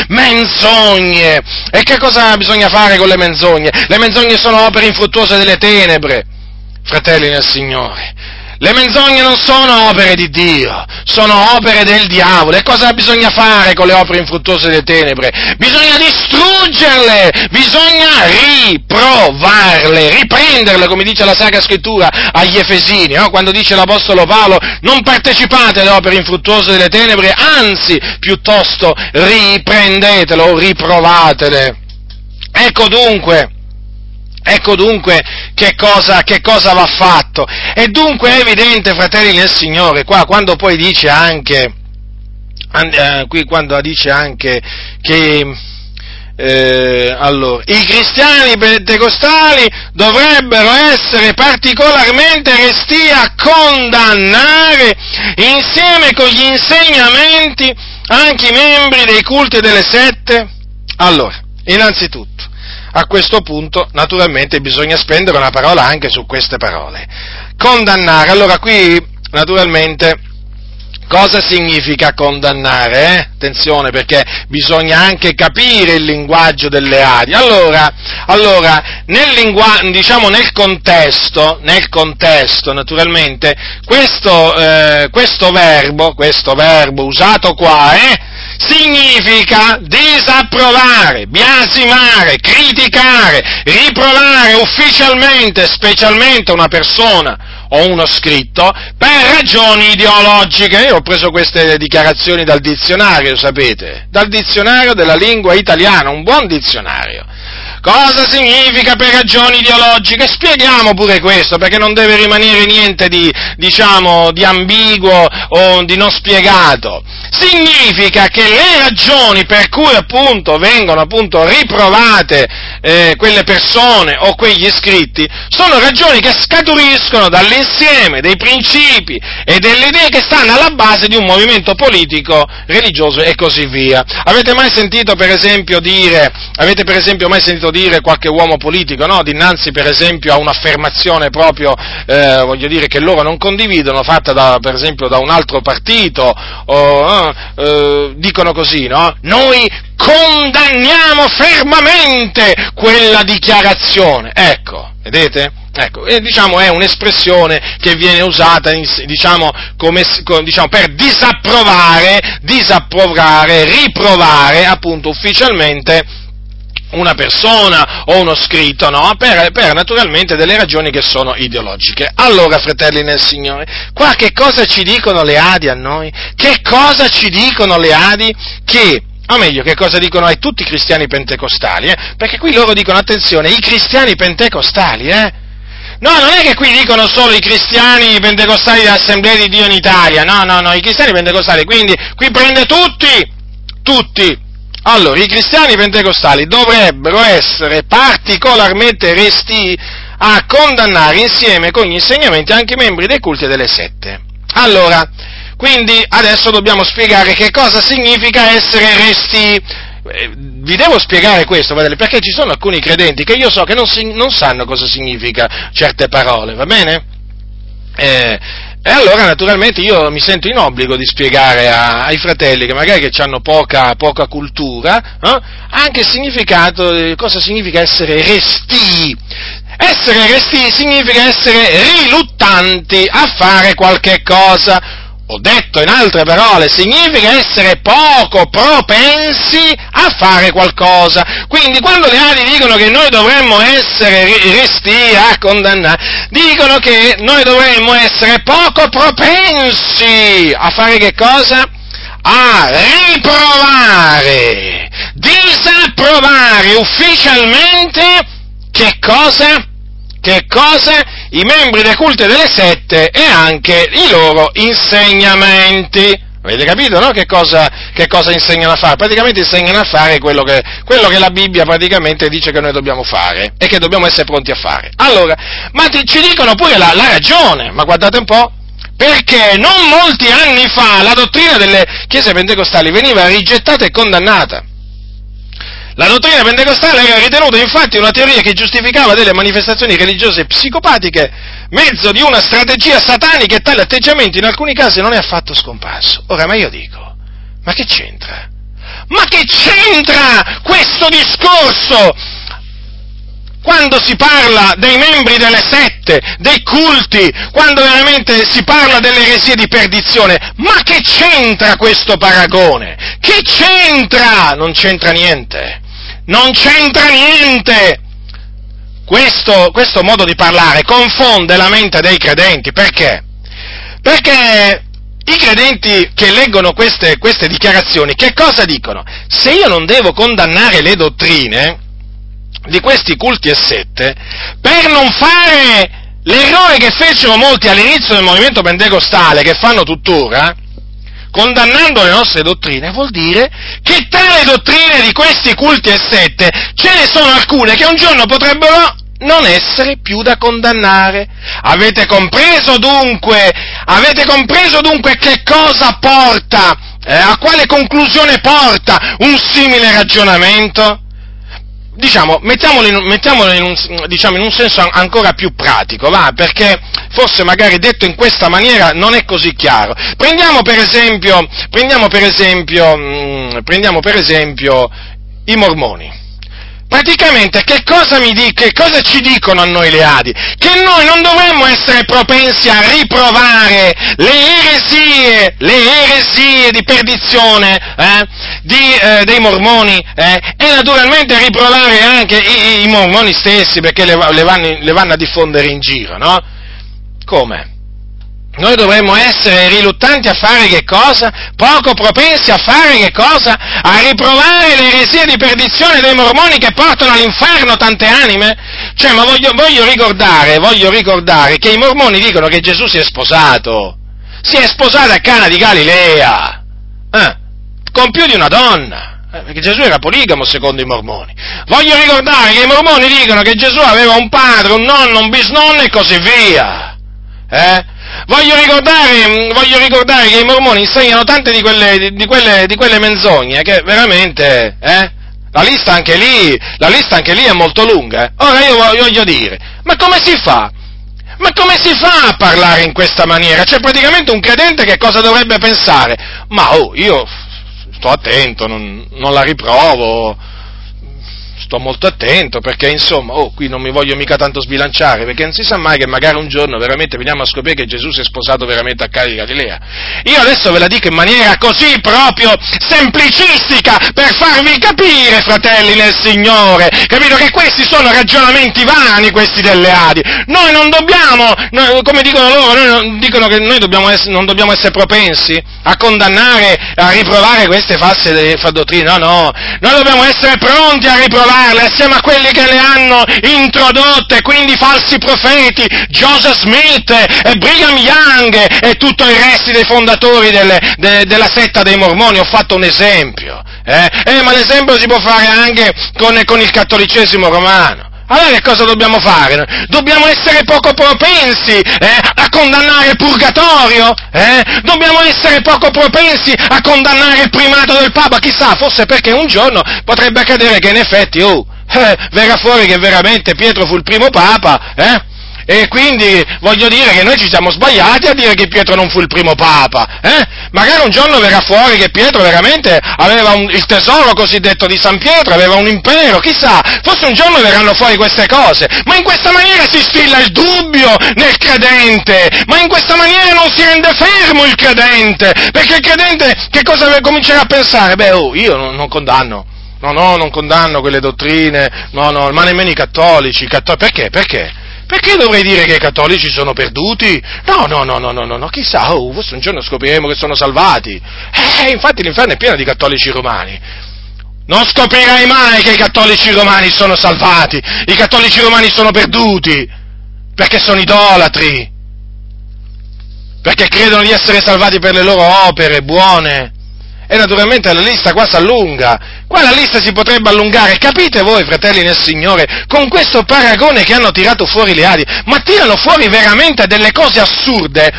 menzogne. E che cosa bisogna fare con le menzogne? Le menzogne sono opere infruttuose delle tenebre, fratelli nel Signore. Le menzogne non sono opere di Dio, sono opere del diavolo. E cosa bisogna fare con le opere infruttuose delle tenebre? Bisogna distruggerle, bisogna riprovarle, riprenderle, come dice la Sacra Scrittura agli Efesini, no? quando dice l'Apostolo Paolo, non partecipate alle opere infruttuose delle tenebre, anzi, piuttosto riprendetele o riprovatele. Ecco dunque, Ecco dunque che cosa, che cosa, va fatto. E dunque è evidente, fratelli nel Signore, qua quando poi dice anche, eh, qui quando dice anche che eh, allora, i cristiani pentecostali dovrebbero essere particolarmente resti a condannare insieme con gli insegnamenti anche i membri dei culti delle sette. Allora, innanzitutto, a questo punto naturalmente bisogna spendere una parola anche su queste parole. Condannare, allora qui naturalmente cosa significa condannare? Eh? Attenzione perché bisogna anche capire il linguaggio delle adi. Allora, allora nel, lingua- diciamo nel contesto, nel contesto naturalmente, questo, eh, questo verbo, questo verbo usato qua, eh, significa disapprovare, biasimare, criticare, riprovare ufficialmente, specialmente una persona o uno scritto per ragioni ideologiche. Io ho preso queste dichiarazioni dal dizionario, sapete, dal dizionario della lingua italiana, un buon dizionario. Cosa significa per ragioni ideologiche? Spieghiamo pure questo, perché non deve rimanere niente di, diciamo, di ambiguo o di non spiegato. Significa che le ragioni per cui appunto vengono appunto riprovate eh, quelle persone o quegli iscritti sono ragioni che scaturiscono dall'insieme dei principi e delle idee che stanno alla base di un movimento politico, religioso e così via. Avete mai sentito per esempio dire, avete per esempio mai sentito dire qualche uomo politico, no? Dinanzi per esempio a un'affermazione proprio, eh, voglio dire, che loro non condividono, fatta da, per esempio da un altro partito, o, eh, dicono così, no? Noi condanniamo fermamente quella dichiarazione. Ecco, vedete? Ecco, e diciamo è un'espressione che viene usata diciamo, come, diciamo, per disapprovare, disapprovare, riprovare appunto ufficialmente una persona o uno scritto, no? Per, per, naturalmente delle ragioni che sono ideologiche. Allora, fratelli nel Signore, qua che cosa ci dicono le Adi a noi? Che cosa ci dicono le Adi? Che o meglio, che cosa dicono ai tutti i cristiani pentecostali? Eh? Perché qui loro dicono, attenzione, i cristiani pentecostali, eh? No, non è che qui dicono solo i cristiani pentecostali dell'Assemblea di Dio in Italia, no, no, no, i cristiani pentecostali, quindi qui prende tutti, tutti, allora, i cristiani pentecostali dovrebbero essere particolarmente resti a condannare insieme con gli insegnamenti anche i membri dei culti delle sette. Allora, quindi adesso dobbiamo spiegare che cosa significa essere resti. Eh, vi devo spiegare questo, fratelli, perché ci sono alcuni credenti che io so che non, non sanno cosa significa certe parole, va bene? Eh, e allora naturalmente io mi sento in obbligo di spiegare a, ai fratelli che magari che hanno poca, poca cultura eh, anche il significato, cosa significa essere resti. Essere resti significa essere riluttanti a fare qualche cosa ho detto in altre parole, significa essere poco propensi a fare qualcosa. Quindi quando le ali dicono che noi dovremmo essere resti a condannare, dicono che noi dovremmo essere poco propensi a fare che cosa? A riprovare, disapprovare ufficialmente che cosa? Che cosa? I membri dei culti delle sette e anche i loro insegnamenti. Avete capito, no? Che cosa, che cosa, insegnano a fare? Praticamente insegnano a fare quello che, quello che, la Bibbia praticamente dice che noi dobbiamo fare e che dobbiamo essere pronti a fare. Allora, ma ti, ci dicono pure la, la ragione, ma guardate un po', perché non molti anni fa la dottrina delle chiese pentecostali veniva rigettata e condannata. La dottrina pentecostale era ritenuta infatti una teoria che giustificava delle manifestazioni religiose psicopatiche mezzo di una strategia satanica e tale atteggiamento in alcuni casi non è affatto scomparso. Ora, ma io dico, ma che c'entra? Ma che c'entra questo discorso? quando si parla dei membri delle sette, dei culti, quando veramente si parla delle eresie di perdizione. Ma che c'entra questo paragone? Che c'entra? Non c'entra niente. Non c'entra niente. Questo, questo modo di parlare confonde la mente dei credenti. Perché? Perché i credenti che leggono queste, queste, dichiarazioni, che cosa dicono? Se io non devo condannare le dottrine di questi culti e sette, per non fare l'errore che fecero molti all'inizio del movimento pentecostale, che fanno tuttora, condannando le nostre dottrine, vuol dire che tra le dottrine di questi culti e sette ce ne sono alcune che un giorno potrebbero non essere più da condannare. Avete compreso dunque, avete compreso dunque che cosa porta, eh, a quale conclusione porta un simile ragionamento? Diciamo, mettiamolo, in, mettiamolo in, un, diciamo, in, un, senso ancora più pratico, va? Perché forse magari detto in questa maniera non è così chiaro. Prendiamo per esempio, prendiamo per esempio, mh, mm, prendiamo per esempio i mormoni. Praticamente che cosa, di, che cosa, ci dicono a noi le Adi? Che noi non dovremmo essere propensi a riprovare le eresie, le eresie di perdizione eh, di, eh, dei mormoni eh, e naturalmente riprovare anche i, i mormoni stessi perché le, le, vanno, le vanno a diffondere in giro, no? Come? Noi dovremmo essere riluttanti a fare che cosa? Poco propensi a fare che cosa? A riprovare le eresie di perdizione dei mormoni che portano all'inferno tante anime? Cioè, ma voglio, voglio ricordare, voglio ricordare che i mormoni dicono che Gesù si è sposato. Si è sposato a Cana di Galilea. Eh, con più di una donna. Eh, perché Gesù era poligamo secondo i mormoni. Voglio ricordare che i mormoni dicono che Gesù aveva un padre, un nonno, un bisnonno e così via. Eh? Voglio ricordare, voglio ricordare, che i mormoni insegnano tante di quelle, di quelle, di quelle menzogne che veramente, eh, la lista anche lì, la lista anche lì è molto lunga. Eh. Ora io voglio dire, ma come si fa? Ma come si fa a parlare in questa maniera? C'è praticamente un credente che cosa dovrebbe pensare? Ma oh, io sto attento, non, non la riprovo, sto molto attento perché insomma, oh, qui non mi voglio mica tanto sbilanciare, perché non si sa mai che magari un giorno veramente veniamo a scoprire che Gesù si è sposato veramente a Cari di Galilea. Io adesso ve la dico in maniera così proprio semplicistica per farvi capire, fratelli nel Signore, capito che questi sono ragionamenti vani, questi delle Adi. Noi non dobbiamo, noi, come dicono loro, noi, dicono che noi dobbiamo essere, non dobbiamo essere propensi a condannare, a riprovare queste false dottrine, no, no, noi dobbiamo essere pronti a riprovare farle assieme a quelli che le hanno introdotte, quindi falsi profeti, Joseph Smith e Brigham Young e tutto il resto dei fondatori delle, de, della setta dei mormoni, ho fatto un esempio. Eh? Eh, ma l'esempio si può fare anche con, con il cattolicesimo romano. Allora che cosa dobbiamo fare? Dobbiamo essere poco propensi eh, a condannare il purgatorio? Eh? Dobbiamo essere poco propensi a condannare il primato del Papa? Chissà, forse perché un giorno potrebbe accadere che in effetti, oh, eh, verrà fuori che veramente Pietro fu il primo Papa, eh? E quindi voglio dire che noi ci siamo sbagliati a dire che Pietro non fu il primo Papa. Eh? Magari un giorno verrà fuori che Pietro veramente aveva un, il tesoro cosiddetto di San Pietro, aveva un impero, chissà, forse un giorno verranno fuori queste cose. Ma in questa maniera si stilla il dubbio nel credente, ma in questa maniera non si rende fermo il credente, perché il credente che cosa comincerà a pensare? Beh, oh, io non, non condanno. No, no, non condanno quelle dottrine, no, no, ma nemmeno i cattolici. I cattolici perché? Perché? Perché dovrei dire che i cattolici sono perduti? No, no, no, no, no, no, no chissà, oh, forse un giorno scopriremo che sono salvati. Eh, infatti l'inferno è pieno di cattolici romani. Non scoprirai mai che i cattolici romani sono salvati. I cattolici romani sono perduti. Perché sono idolatri. Perché credono di essere salvati per le loro opere buone. E naturalmente la lista qua si allunga, qua la lista si potrebbe allungare, capite voi fratelli nel Signore, con questo paragone che hanno tirato fuori le ali, ma tirano fuori veramente delle cose assurde,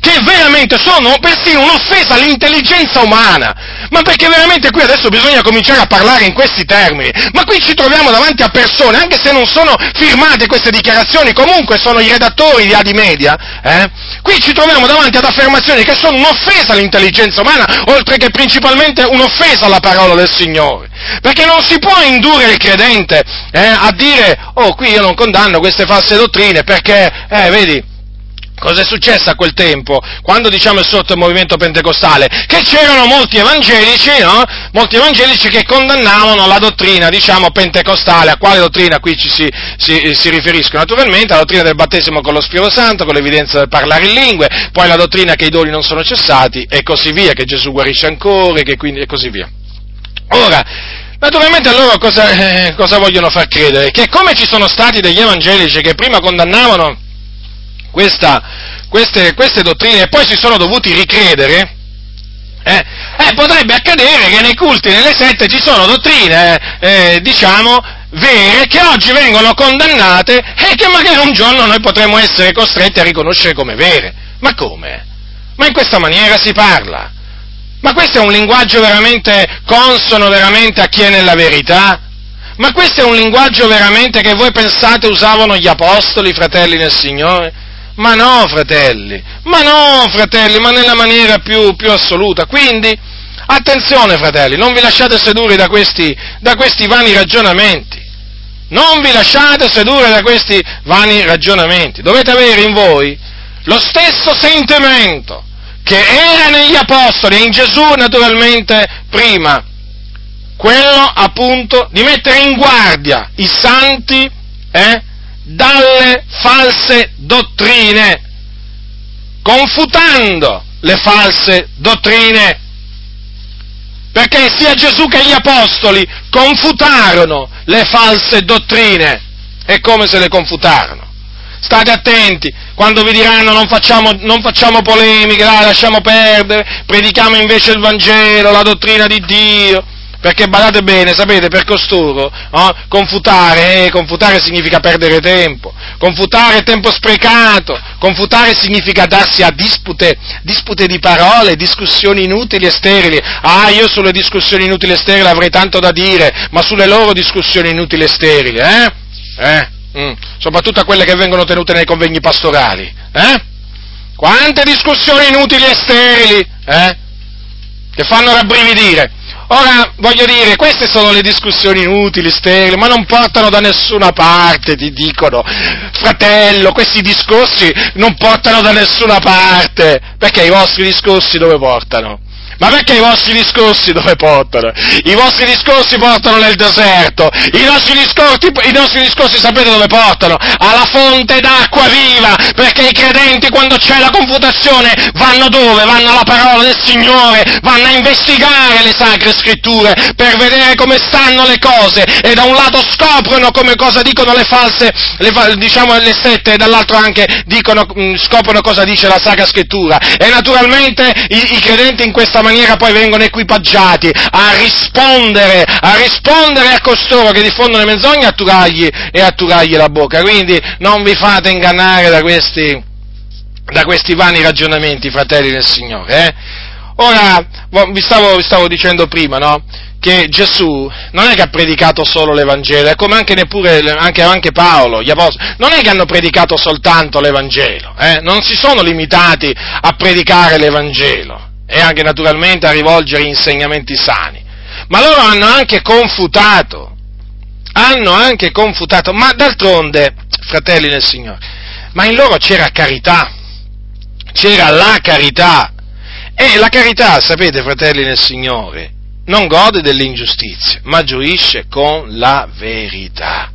che veramente sono persino un'offesa all'intelligenza umana. Ma perché veramente qui adesso bisogna cominciare a parlare in questi termini? Ma qui ci troviamo davanti a persone, anche se non sono firmate queste dichiarazioni, comunque sono i redattori di Adi Media, eh? Qui ci troviamo davanti ad affermazioni che sono un'offesa all'intelligenza umana, oltre che principalmente un'offesa alla parola del Signore. Perché non si può indurre il credente eh, a dire, oh qui io non condanno queste false dottrine perché, eh, vedi, Cosa è successo a quel tempo, quando diciamo è sorto il movimento pentecostale? Che c'erano molti evangelici, no? Molti evangelici che condannavano la dottrina, diciamo, pentecostale. A quale dottrina qui ci si, si, si riferiscono? Naturalmente alla dottrina del battesimo con lo Spirito Santo, con l'evidenza del parlare in lingue, poi la dottrina che i doni non sono cessati, e così via, che Gesù guarisce ancora, e, quindi, e così via. Ora, Naturalmente loro cosa, eh, cosa vogliono far credere? Che come ci sono stati degli evangelici che prima condannavano questa, queste, queste, dottrine e poi si sono dovuti ricredere, eh, eh, potrebbe accadere che nei culti, nelle sette ci sono dottrine, eh, diciamo, vere che oggi vengono condannate e che magari un giorno noi potremo essere costretti a riconoscere come vere. Ma come? Ma in questa maniera si parla? Ma questo è un linguaggio veramente consono veramente a chi è nella verità? Ma questo è un linguaggio veramente che voi pensate usavano gli apostoli, fratelli nel Signore? Ma no, fratelli, ma no, fratelli, ma nella maniera più, più assoluta. Quindi, attenzione, fratelli, non vi lasciate sedurre da questi, da questi vani ragionamenti. Non vi lasciate sedurre da questi vani ragionamenti. Dovete avere in voi lo stesso sentimento che era negli apostoli e in Gesù naturalmente prima, quello appunto di mettere in guardia i santi eh, dalle false dottrine, confutando le false dottrine. Perché sia Gesù che gli apostoli confutarono le false dottrine. E come se le confutarono? State attenti, quando vi diranno non facciamo, non facciamo polemiche, dai, lasciamo perdere, predichiamo invece il Vangelo, la dottrina di Dio perché badate bene, sapete, per costoro, no? confutare, eh, confutare significa perdere tempo, confutare è tempo sprecato, confutare significa darsi a dispute, dispute di parole, discussioni inutili e sterili. Ah, io sulle discussioni inutili e sterili avrei tanto da dire, ma sulle loro discussioni inutili e sterili, eh? Eh? Mm. Soprattutto a quelle che vengono tenute nei convegni pastorali, eh? Quante discussioni inutili e sterili, eh? Che fanno rabbrividire. Ora, voglio dire, queste sono le discussioni inutili, sterili, ma non portano da nessuna parte, ti dicono. Fratello, questi discorsi non portano da nessuna parte. Perché i vostri discorsi dove portano? Ma perché i vostri discorsi dove portano? I vostri discorsi portano nel deserto, i nostri discorsi, i nostri discorsi sapete dove portano? Alla fonte d'acqua viva, perché i credenti quando c'è la confutazione vanno dove? Vanno alla parola del Signore, vanno a investigare le sacre scritture per vedere come stanno le cose e da un lato scoprono come cosa dicono le false, le, diciamo le sette e dall'altro anche dicono, scoprono cosa dice la sacra scrittura e naturalmente i, i credenti in questa maniera maniera poi vengono equipaggiati a rispondere, a rispondere a costoro che diffondono le menzogne a turagli e a turagli la bocca. Quindi non vi fate ingannare da questi, da questi vani ragionamenti, fratelli del Signore. Eh? Ora, vi stavo, vi stavo dicendo prima, no? che Gesù non è che ha predicato solo l'Evangelo, è come anche, neppure, anche, anche Paolo, gli apostoli, non è che hanno predicato soltanto l'Evangelo, eh? non si sono limitati a predicare l'Evangelo, e anche naturalmente a rivolgere insegnamenti sani. Ma loro hanno anche confutato, hanno anche confutato, ma d'altronde, fratelli del Signore, ma in loro c'era carità, c'era la carità, e la carità, sapete, fratelli del Signore, non gode delle ingiustizie, ma gioisce con la verità.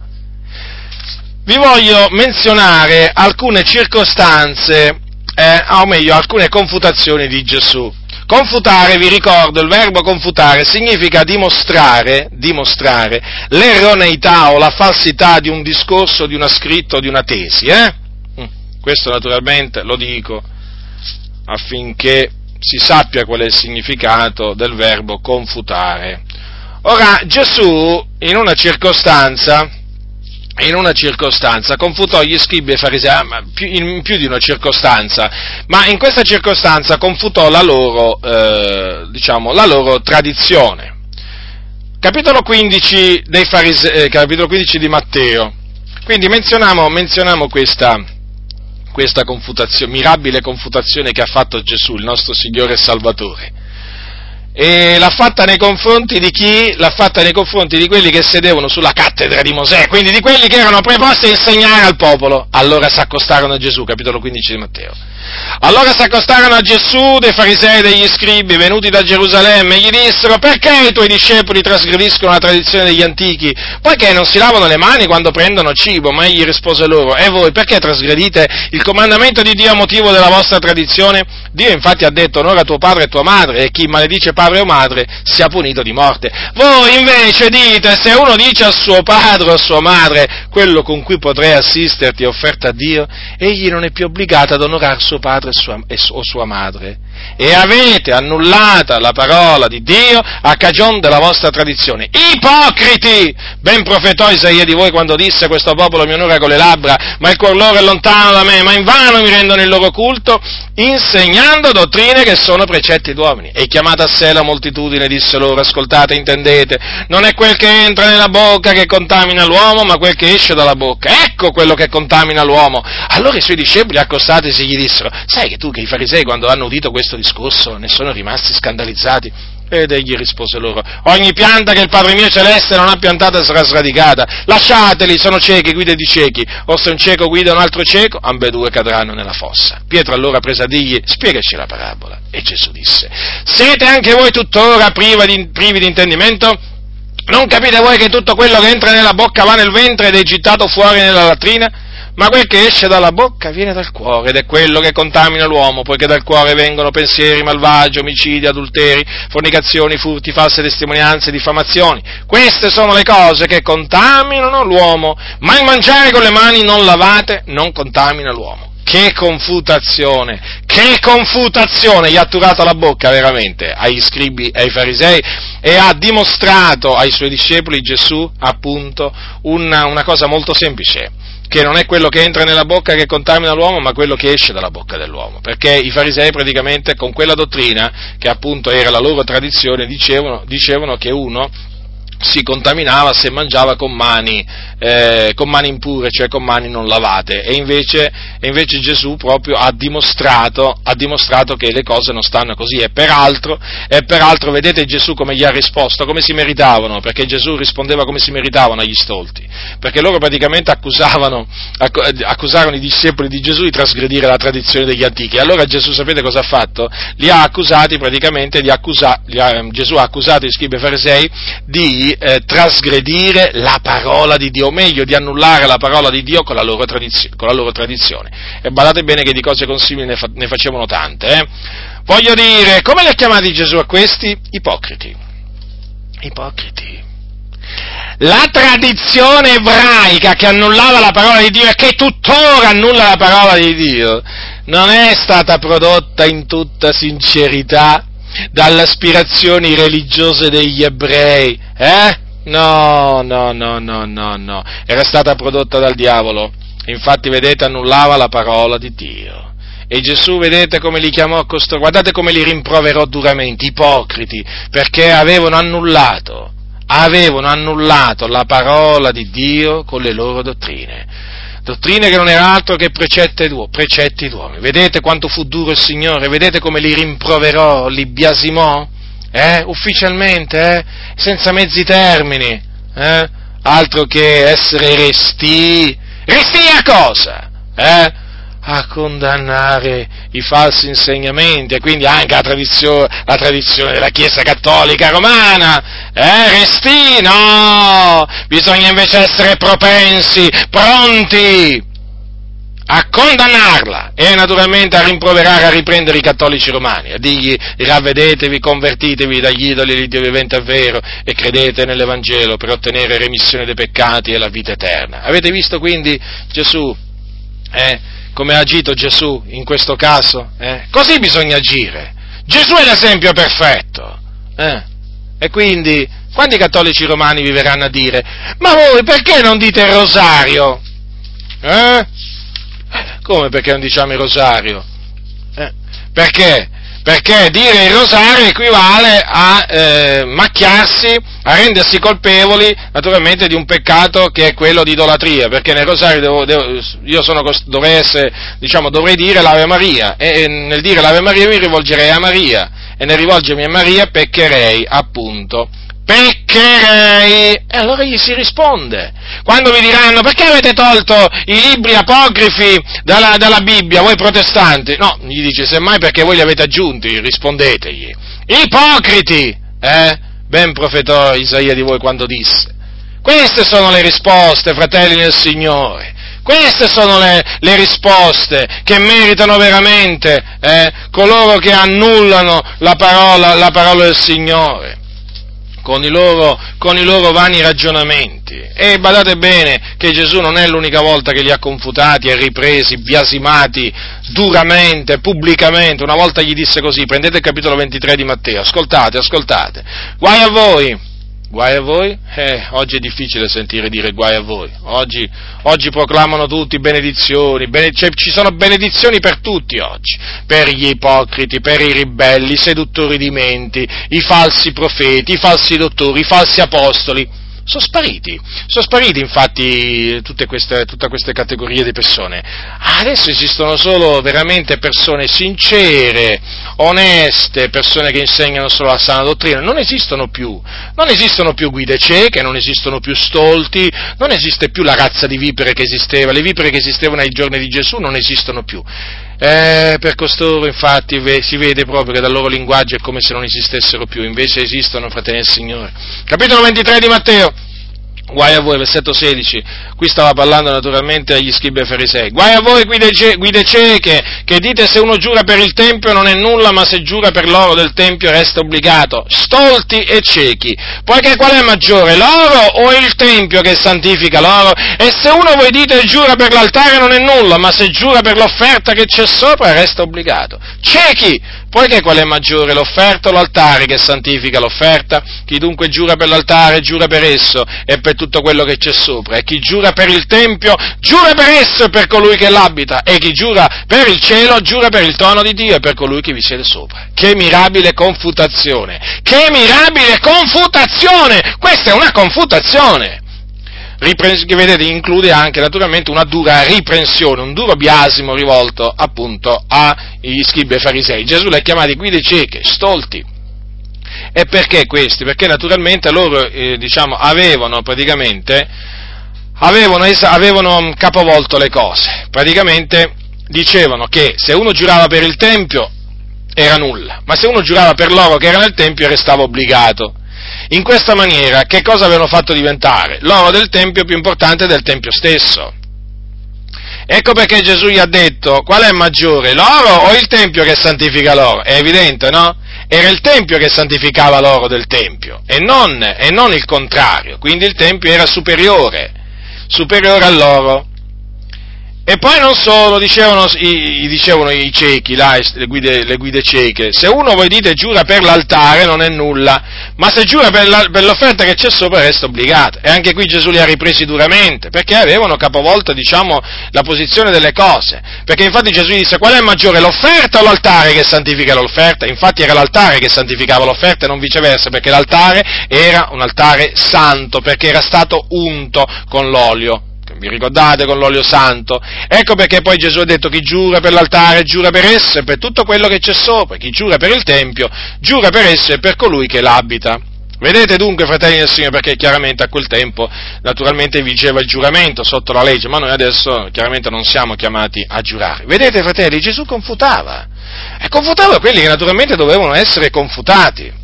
Vi voglio menzionare alcune circostanze, eh, o meglio, alcune confutazioni di Gesù. Confutare, vi ricordo, il verbo confutare significa dimostrare, dimostrare l'erroneità o la falsità di un discorso, di una scritta o di una tesi. Eh? Mm. Questo naturalmente lo dico affinché si sappia qual è il significato del verbo confutare. Ora, Gesù, in una circostanza, in una circostanza confutò gli scribi e farisei, ah, in più di una circostanza, ma in questa circostanza confutò la loro, eh, diciamo, la loro tradizione. Capitolo 15, farise, eh, capitolo 15 di Matteo. Quindi menzioniamo, menzioniamo questa, questa confutazione, mirabile confutazione che ha fatto Gesù, il nostro Signore e Salvatore. E l'ha fatta nei confronti di chi? L'ha fatta nei confronti di quelli che sedevano sulla cattedra di Mosè, quindi di quelli che erano preposti a insegnare al popolo. Allora si accostarono a Gesù, capitolo 15 di Matteo. Allora si accostarono a Gesù dei farisei e degli scribi venuti da Gerusalemme e gli dissero perché i tuoi discepoli trasgrediscono la tradizione degli antichi, poiché non si lavano le mani quando prendono cibo, ma egli rispose loro, e voi perché trasgredite il comandamento di Dio a motivo della vostra tradizione? Dio infatti ha detto onora tuo padre e tua madre e chi maledice padre o madre sia punito di morte. Voi invece dite se uno dice a suo padre o a sua madre quello con cui potrei assisterti è offerta a Dio, egli non è più obbligato ad onorare suo padre o sua madre e avete annullata la parola di Dio a cagione della vostra tradizione. Ipocriti! Ben profetò Isaia di voi quando disse questo popolo mi onora con le labbra, ma il cuor loro è lontano da me, ma in vano mi rendono il loro culto, insegnando dottrine che sono precetti d'uomini. E chiamata a sé la moltitudine disse loro, ascoltate, intendete, non è quel che entra nella bocca che contamina l'uomo, ma quel che esce dalla bocca. Ecco quello che contamina l'uomo. Allora i suoi discepoli accostatisi gli dissero, sai che tu che i farisei quando hanno udito questo questo discorso ne sono rimasti scandalizzati. Ed egli rispose loro, ogni pianta che il Padre mio celeste non ha piantata sarà sradicata, lasciateli, sono ciechi, guida di ciechi, o se un cieco guida un altro cieco, ambedue cadranno nella fossa. Pietro allora prese a dirgli, spiegaci la parabola. E Gesù disse, siete anche voi tuttora di, privi di intendimento? Non capite voi che tutto quello che entra nella bocca va nel ventre ed è gittato fuori nella latrina? Ma quel che esce dalla bocca viene dal cuore ed è quello che contamina l'uomo, poiché dal cuore vengono pensieri malvagi, omicidi, adulteri, fornicazioni, furti, false testimonianze, diffamazioni. Queste sono le cose che contaminano l'uomo, ma il mangiare con le mani non lavate non contamina l'uomo. Che confutazione, che confutazione gli ha turato la bocca veramente agli scribi e ai farisei e ha dimostrato ai suoi discepoli Gesù appunto una, una cosa molto semplice che non è quello che entra nella bocca che contamina l'uomo, ma quello che esce dalla bocca dell'uomo. Perché i farisei praticamente con quella dottrina, che appunto era la loro tradizione, dicevano, dicevano che uno si contaminava se mangiava con mani, eh, con mani impure, cioè con mani non lavate. E invece, e invece Gesù proprio ha dimostrato, ha dimostrato, che le cose non stanno così. E peraltro, e peraltro, vedete Gesù come gli ha risposto, come si meritavano, perché Gesù rispondeva come si meritavano agli stolti. Perché loro praticamente accusavano, accusarono i discepoli di Gesù di trasgredire la tradizione degli antichi. Allora Gesù sapete cosa ha fatto? Li ha accusati praticamente di accusare, Gesù ha accusato i scribi e farisei di eh, trasgredire la parola di Dio, o meglio di annullare la parola di Dio con la loro, tradizio, con la loro tradizione. E badate bene che di cose consimili ne, fa, ne facevano tante. Eh? Voglio dire, come li ha chiamati Gesù a questi? Ipocriti. Ipocriti. La tradizione ebraica che annullava la parola di Dio e che tuttora annulla la parola di Dio non è stata prodotta in tutta sincerità dalle aspirazioni religiose degli ebrei, eh? No, no, no, no, no, no, era stata prodotta dal diavolo, infatti vedete annullava la parola di Dio. E Gesù, vedete come li chiamò a costoro, guardate come li rimproverò duramente, ipocriti, perché avevano annullato, avevano annullato la parola di Dio con le loro dottrine dottrine che non era altro che precetti d'uomo. Vedete quanto fu duro il Signore? Vedete come li rimproverò, li biasimò? Eh? Ufficialmente, eh? senza mezzi termini, eh? altro che essere resti. Resti a cosa? Eh? A condannare i falsi insegnamenti e quindi anche la tradizione, la tradizione della Chiesa Cattolica Romana. Eh, resti? No! Bisogna invece essere propensi, pronti a condannarla e naturalmente a rimproverare, a riprendere i cattolici romani, a dirgli ravvedetevi, convertitevi dagli idoli di Dio vivente e vero e credete nell'Evangelo per ottenere remissione dei peccati e la vita eterna. Avete visto quindi Gesù? Eh? Come ha agito Gesù in questo caso? Eh? Così bisogna agire. Gesù è l'esempio perfetto. Eh? E quindi Quanti cattolici romani vi verranno a dire, ma voi perché non dite il rosario? Eh? Come perché non diciamo il rosario? Eh? Perché? Perché dire il rosario equivale a eh, macchiarsi, a rendersi colpevoli naturalmente di un peccato che è quello di idolatria, perché nel rosario devo, devo, io sono, dovrei, essere, diciamo, dovrei dire l'Ave Maria. E, e nel dire l'Ave Maria mi rivolgerei a Maria. E nel rivolgermi a Maria peccherei appunto peccherei. E allora gli si risponde. Quando vi diranno perché avete tolto i libri apocrifi dalla, dalla, Bibbia, voi protestanti? No, gli dice semmai perché voi li avete aggiunti, rispondetegli. Ipocriti! Eh? Ben profetò Isaia di voi quando disse. Queste sono le risposte, fratelli del Signore. Queste sono le, le, risposte che meritano veramente eh, coloro che annullano la parola, la parola del Signore con i, loro, con i loro vani ragionamenti. E badate bene che Gesù non è l'unica volta che li ha confutati e ripresi, biasimati duramente, pubblicamente. Una volta gli disse così, prendete il capitolo 23 di Matteo, ascoltate, ascoltate, guai a voi Guai a voi? Eh, oggi è difficile sentire dire guai a voi. Oggi, oggi proclamano tutti benedizioni, bene, cioè, ci sono benedizioni per tutti oggi, per gli ipocriti, per i ribelli, i seduttori di menti, i falsi profeti, i falsi dottori, i falsi apostoli sono spariti, sono spariti infatti tutte queste, tutte queste categorie di persone. Adesso esistono solo veramente persone sincere, oneste, persone che insegnano solo la sana dottrina, non esistono più, non esistono più guide cieche, non esistono più stolti, non esiste più la razza di vipere che esisteva, le vipere che esistevano ai giorni di Gesù non esistono più. Eh, per costoro infatti si vede proprio che dal loro linguaggio è come se non esistessero più, invece esistono, fratelli del Signore. Capitolo 23 di Matteo. Guai a voi, versetto 16, qui stava parlando naturalmente agli scribi e farisei. Guai a voi guide, guide cieche, che dite se uno giura per il Tempio non è nulla, ma se giura per l'oro del Tempio resta obbligato. Stolti e ciechi, poiché qual è maggiore, l'oro o il Tempio che santifica l'oro? E se uno voi dite giura per l'altare non è nulla, ma se giura per l'offerta che c'è sopra resta obbligato. Ciechi, poiché qual è maggiore, l'offerta o l'altare che santifica l'offerta? Chi dunque giura per l'altare, giura per esso e per tutto quello che c'è sopra, e chi giura per il Tempio, giura per esso e per colui che l'abita, e chi giura per il cielo, giura per il trono di Dio e per colui che vi siede sopra. Che mirabile confutazione! Che mirabile confutazione! Questa è una confutazione! Che vedete include anche naturalmente una dura riprensione, un duro biasimo rivolto appunto agli scribi e farisei. Gesù li ha chiamati guide cieche, stolti. E perché questi? Perché naturalmente loro eh, diciamo, avevano praticamente avevano, avevano capovolto le cose. Praticamente dicevano che se uno giurava per il Tempio era nulla, ma se uno giurava per l'oro che era nel Tempio restava obbligato. In questa maniera che cosa avevano fatto diventare? L'oro del Tempio più importante del Tempio stesso. Ecco perché Gesù gli ha detto qual è maggiore, l'oro o il Tempio che santifica l'oro? È evidente, no? Era il Tempio che santificava l'oro del Tempio e non, e non il contrario, quindi il Tempio era superiore, superiore all'oro. E poi non solo, dicevano i, dicevano i ciechi, là, le, guide, le, guide, cieche, se uno voi dite giura per l'altare non è nulla, ma se giura per, la, per, l'offerta che c'è sopra resta obbligato. E anche qui Gesù li ha ripresi duramente, perché avevano capovolto, diciamo, la posizione delle cose. Perché infatti Gesù disse qual è maggiore, l'offerta o l'altare che santifica l'offerta? Infatti era l'altare che santificava l'offerta e non viceversa, perché l'altare era un altare santo, perché era stato unto con l'olio vi ricordate con l'olio santo? Ecco perché poi Gesù ha detto chi giura per l'altare giura per esso e per tutto quello che c'è sopra, chi giura per il Tempio giura per esso e per colui che l'abita. Vedete dunque, fratelli del Signore, perché chiaramente a quel tempo naturalmente vigeva il giuramento sotto la legge, ma noi adesso chiaramente non siamo chiamati a giurare. Vedete, fratelli, Gesù confutava, e confutava quelli che naturalmente dovevano essere confutati.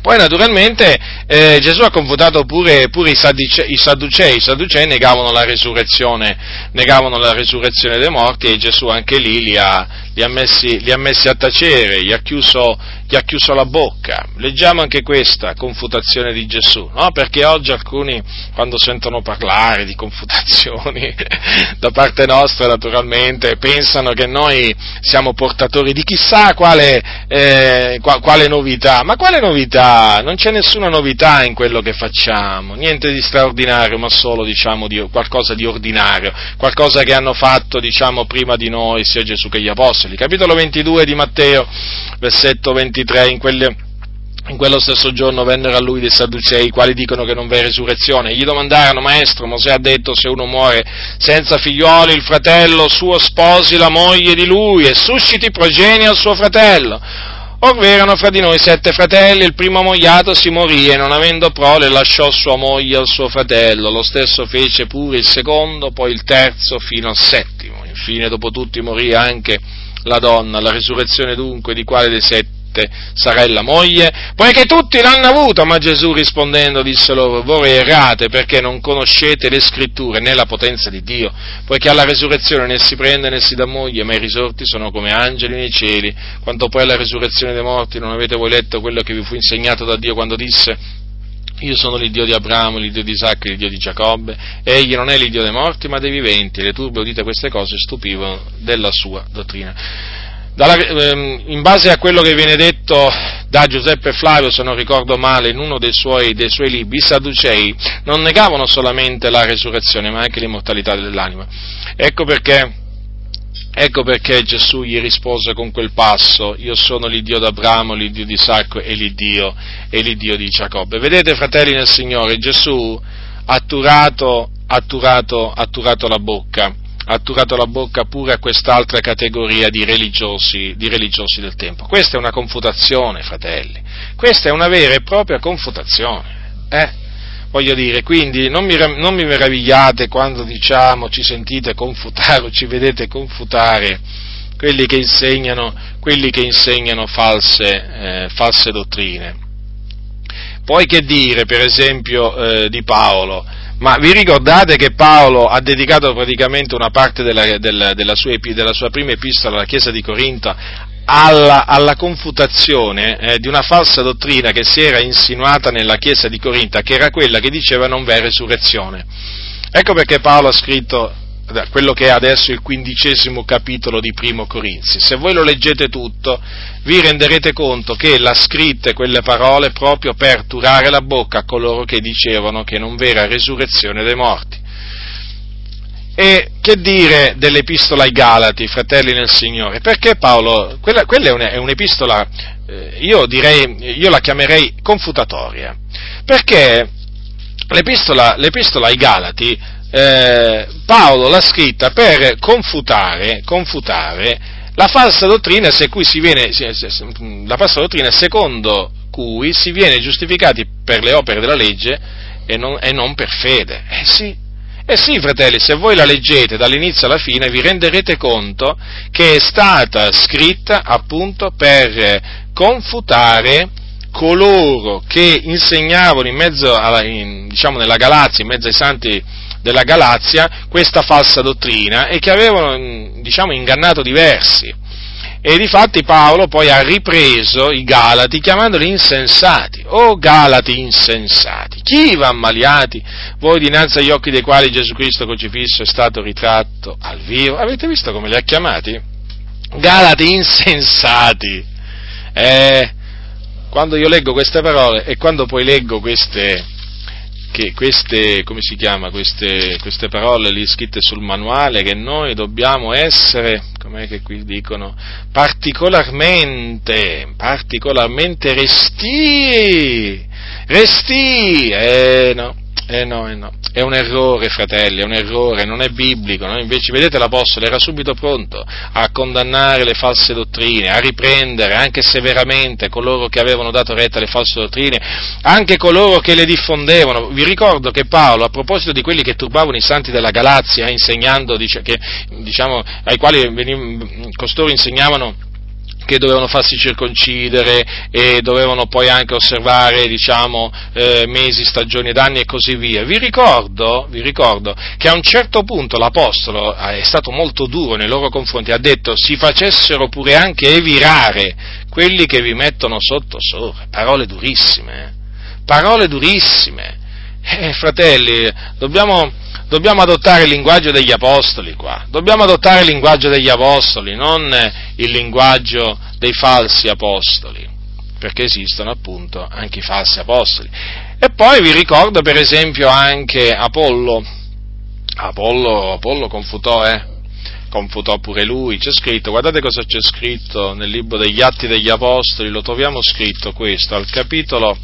Poi naturalmente eh, Gesù ha confutato pure, pure i, sadducei, i, sadducei, i sadducei negavano la, negavano la resurrezione, dei morti e Gesù anche lì li ha, li ha, messi, li ha messi, a tacere, gli ha, chiuso, gli ha chiuso la bocca. Leggiamo anche questa confutazione di Gesù, no? Perché oggi alcuni, quando sentono parlare di confutazioni da parte nostra, naturalmente, pensano che noi siamo portatori di chissà quale, eh, quale novità. Ma quale novità? Non c'è nessuna novità in quello che facciamo, niente di straordinario, ma solo, diciamo, di, qualcosa di ordinario, qualcosa che hanno fatto, diciamo, prima di noi, sia Gesù che gli Apostoli. Capitolo 22 di Matteo, versetto 23, in quelle in quello stesso giorno vennero a lui dei Sadducei, i quali dicono che non v'è resurrezione. Gli domandarono, maestro, Mosè ha detto se uno muore senza figlioli, il fratello suo sposi la moglie di lui e susciti progenie al suo fratello. Or fra di noi sette fratelli, il primo mogliato si morì e non avendo prole lasciò sua moglie al suo fratello, lo stesso fece pure il secondo, poi il terzo fino al settimo. Infine dopo tutti morì anche la donna, la risurrezione dunque di quale dei sette sarà la moglie? Poiché tutti l'hanno avuto, ma Gesù rispondendo disse loro, voi errate perché non conoscete le scritture né la potenza di Dio, poiché alla risurrezione né si prende né si dà moglie, ma i risorti sono come angeli nei cieli. Quanto poi alla risurrezione dei morti, non avete voi letto quello che vi fu insegnato da Dio quando disse io sono l'Iddio di Abramo, l'Iddio di Isacco l'Iddio di Giacobbe. Egli non è l'Iddio dei morti, ma dei viventi. Le turbe udite queste cose stupivano della sua dottrina. Dalla, ehm, in base a quello che viene detto da Giuseppe Flavio, se non ricordo male, in uno dei suoi, dei suoi libri, i Sadducei non negavano solamente la resurrezione, ma anche l'immortalità dell'anima. Ecco perché Ecco perché Gesù gli rispose con quel passo, io sono l'Iddio d'Abramo, l'Iddio di Isacco e l'Iddio, e l'Iddio di Giacobbe. Vedete, fratelli nel Signore, Gesù ha turato, ha turato, ha turato la bocca, ha turato la bocca pure a quest'altra categoria di religiosi, di religiosi del tempo. Questa è una confutazione, fratelli, questa è una vera e propria confutazione. Eh? Voglio dire, quindi non mi, non mi meravigliate quando diciamo ci sentite confutare o ci vedete confutare quelli che insegnano, quelli che insegnano false, eh, false, dottrine. Poi che dire, per esempio, eh, di Paolo? Ma vi ricordate che Paolo ha dedicato praticamente una parte della, della, della, sua, della sua, prima epistola alla Chiesa di Corinto alla, alla confutazione eh, di una falsa dottrina che si era insinuata nella Chiesa di Corinta, che era quella che diceva non v'è resurrezione. Ecco perché Paolo ha scritto quello che è adesso il quindicesimo capitolo di Primo Corinzi. Se voi lo leggete tutto, vi renderete conto che l'ha scritte quelle parole proprio per turare la bocca a coloro che dicevano che non v'era resurrezione dei morti. E che dire dell'epistola ai Galati, fratelli nel Signore? Perché Paolo, quella, quella è, un'epistola, eh, io direi, io la chiamerei confutatoria, perché l'epistola, l'epistola ai Galati, eh, Paolo l'ha scritta per confutare, confutare la falsa dottrina, viene, la falsa dottrina secondo cui si viene giustificati per le opere della legge e non, e non per fede. Eh sì, eh sì, fratelli, se voi la leggete dall'inizio alla fine vi renderete conto che è stata scritta appunto per confutare coloro che insegnavano in mezzo alla, in, diciamo nella Galazia, in mezzo ai santi della Galazia, questa falsa dottrina e che avevano, diciamo, ingannato diversi. E difatti Paolo poi ha ripreso i Galati chiamandoli insensati. Oh Galati insensati! Chi va ammaliati? Voi dinanzi agli occhi dei quali Gesù Cristo crocifisso è stato ritratto al vivo. Avete visto come li ha chiamati? Galati insensati! Eh, quando io leggo queste parole e quando poi leggo queste, che queste, come si chiama, queste, queste parole lì scritte sul manuale, che noi dobbiamo essere, com'è che qui dicono, particolarmente, particolarmente resti, resti, eh no, eh no, eh no, è un errore, fratelli, è un errore, non è biblico. No? Invece, vedete, l'Apostolo era subito pronto a condannare le false dottrine, a riprendere anche severamente coloro che avevano dato retta alle false dottrine, anche coloro che le diffondevano. Vi ricordo che Paolo, a proposito di quelli che turbavano i santi della Galazia, insegnando, che, diciamo, ai quali veniv- costoro insegnavano che dovevano farsi circoncidere e dovevano poi anche osservare, diciamo, eh, mesi, stagioni ed anni e così via. Vi ricordo, vi ricordo che a un certo punto l'Apostolo è stato molto duro nei loro confronti, ha detto si facessero pure anche evirare quelli che vi mettono sotto sopra, parole durissime, eh? parole durissime. Eh, fratelli, dobbiamo, dobbiamo adottare il linguaggio degli apostoli qua, dobbiamo adottare il linguaggio degli apostoli, non il linguaggio dei falsi apostoli, perché esistono appunto anche i falsi apostoli. E poi vi ricordo per esempio anche Apollo, Apollo, Apollo confutò, eh? confutò pure lui, c'è scritto, guardate cosa c'è scritto nel libro degli Atti degli Apostoli, lo troviamo scritto questo, al capitolo,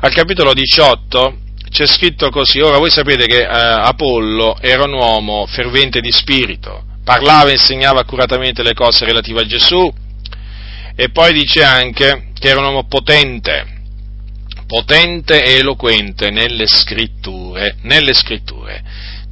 al capitolo 18, c'è scritto così, ora voi sapete che eh, Apollo era un uomo fervente di spirito, parlava e insegnava accuratamente le cose relative a Gesù. E poi dice anche che era un uomo potente, potente e eloquente nelle scritture, nelle scritture.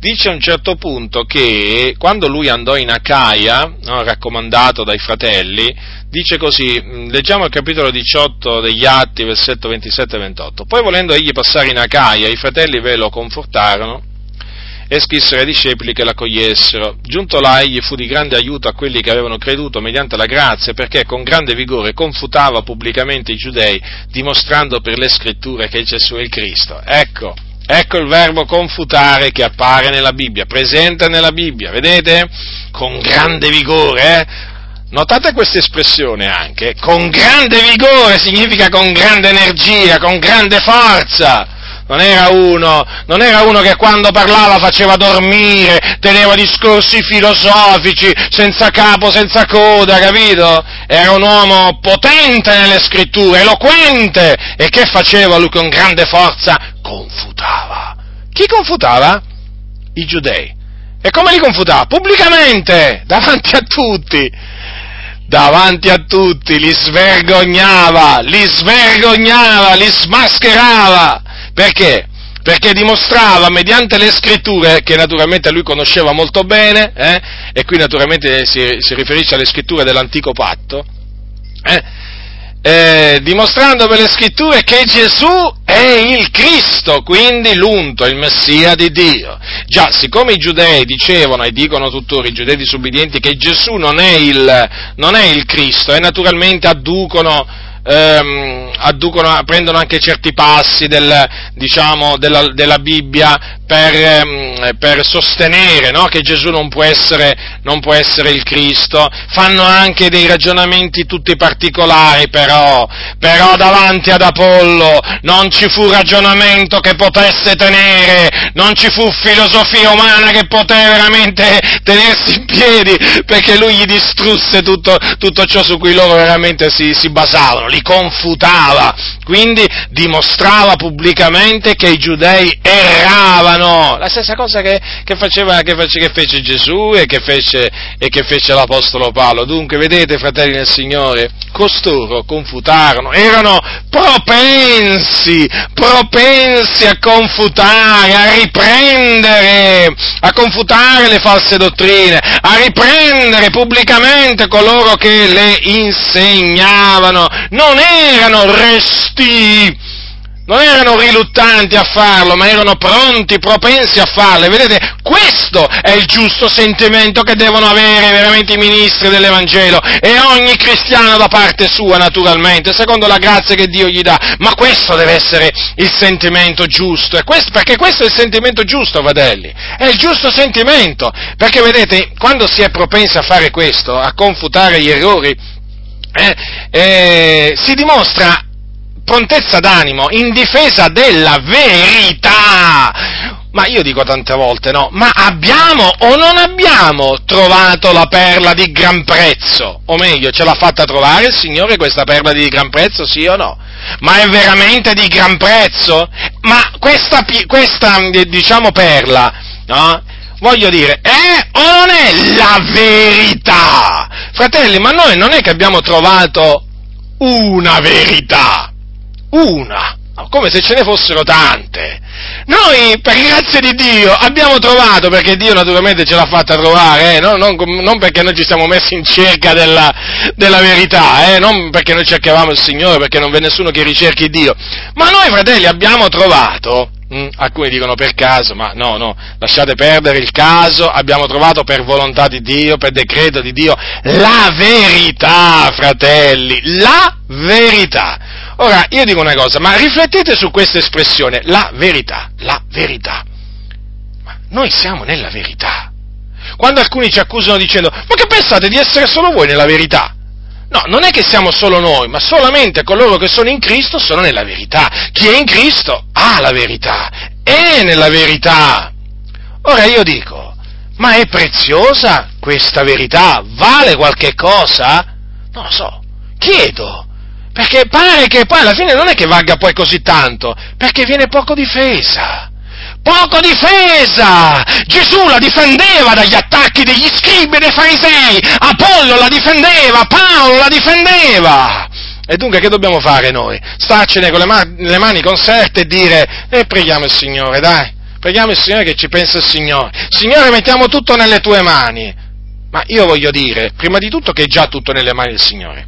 Dice a un certo punto che quando lui andò in Acaia, no, raccomandato dai fratelli, dice così, mm, leggiamo il capitolo 18 degli Atti, versetto 27-28, poi volendo egli passare in Acaia, i fratelli ve lo confortarono e scrissero ai discepoli che l'accogliessero. Giunto là egli fu di grande aiuto a quelli che avevano creduto mediante la grazia, perché con grande vigore confutava pubblicamente i giudei, dimostrando per le scritture che Gesù è il Cristo. Ecco, ecco il verbo confutare che appare nella Bibbia, presente nella Bibbia, vedete? Con grande vigore, eh? Notate questa espressione anche, con grande vigore significa con grande energia, con grande forza. Non era, uno, non era uno che quando parlava faceva dormire, teneva discorsi filosofici, senza capo, senza coda, capito? Era un uomo potente nelle scritture, eloquente. E che faceva lui con grande forza? Confutava. Chi confutava? I giudei. E come li confutava? Pubblicamente, davanti a tutti davanti a tutti, li svergognava, li svergognava, li smascherava. Perché? Perché dimostrava mediante le scritture, che naturalmente lui conosceva molto bene, eh, e qui naturalmente si, si, riferisce alle scritture dell'antico patto, eh, eh, dimostrando per le scritture che Gesù è il Cristo, quindi l'unto, il Messia di Dio. Già, siccome i giudei dicevano e dicono tuttora i giudei disubbidienti che Gesù non è il, non è il Cristo e naturalmente adducono ehm, adducono, prendono anche certi passi del, diciamo, della, della, Bibbia per, ehm, per sostenere no, che Gesù non può, essere, non può, essere, il Cristo, fanno anche dei ragionamenti tutti particolari però, però davanti ad Apollo non ci fu ragionamento che potesse tenere, non ci fu filosofia umana che poteva veramente tenersi in piedi, perché lui gli distrusse tutto, tutto ciò su cui loro veramente si, si basavano, li confutava, quindi dimostrava pubblicamente che i giudei erravano, la stessa cosa che, che, faceva, che, fece, che fece, Gesù e che fece, e che fece l'Apostolo Paolo. Dunque, vedete, fratelli del Signore, costoro confutarono, erano propensi, propensi a confutare, a riprendere, a confutare le false dottrine, a riprendere pubblicamente coloro che le insegnavano. Non erano resti, non erano riluttanti a farlo, ma erano pronti, propensi a farlo. Vedete, questo è il giusto sentimento che devono avere veramente i ministri dell'Evangelo e ogni cristiano da parte sua, naturalmente, secondo la grazia che Dio gli dà. Ma questo deve essere il sentimento giusto, questo, perché questo è il sentimento giusto, fratelli. È il giusto sentimento. Perché vedete, quando si è propensi a fare questo, a confutare gli errori, eh, eh, si dimostra prontezza d'animo in difesa della verità. Ma io dico tante volte, no, ma abbiamo o non abbiamo trovato la perla di gran prezzo? O meglio, ce l'ha fatta trovare il Signore questa perla di gran prezzo, sì o no? Ma è veramente di gran prezzo? Ma questa, questa diciamo, perla, no? Voglio dire, è o non è la verità? Fratelli, ma noi non è che abbiamo trovato una verità, una, come se ce ne fossero tante. Noi, per grazia di Dio, abbiamo trovato, perché Dio naturalmente ce l'ha fatta trovare, eh, non, non, non, perché noi ci siamo messi in cerca della, della verità, eh, non perché noi cercavamo il Signore, perché non v'è nessuno che ricerchi Dio, ma noi fratelli abbiamo trovato Mm, alcuni dicono per caso, ma no, no, lasciate perdere il caso, abbiamo trovato per volontà di Dio, per decreto di Dio, la verità, fratelli, la verità. Ora, io dico una cosa, ma riflettete su questa espressione, la verità, la verità. Ma noi siamo nella verità. Quando alcuni ci accusano dicendo, ma che pensate di essere solo voi nella verità? No, non è che siamo solo noi, ma solamente coloro che sono in Cristo sono nella verità. Chi è in Cristo ha la verità, è nella verità. Ora io dico, ma è preziosa questa verità? Vale qualche cosa? Non lo so, chiedo. Perché pare che poi alla fine non è che valga poi così tanto, perché viene poco difesa poco difesa! Gesù la difendeva dagli attacchi degli scribi e dei farisei, Apollo la difendeva, Paolo la difendeva! E dunque che dobbiamo fare noi? Starcene con le, man- le mani conserte e dire, e preghiamo il Signore, dai, preghiamo il Signore che ci pensa il Signore. Signore, mettiamo tutto nelle tue mani. Ma io voglio dire, prima di tutto, che è già tutto nelle mani del Signore.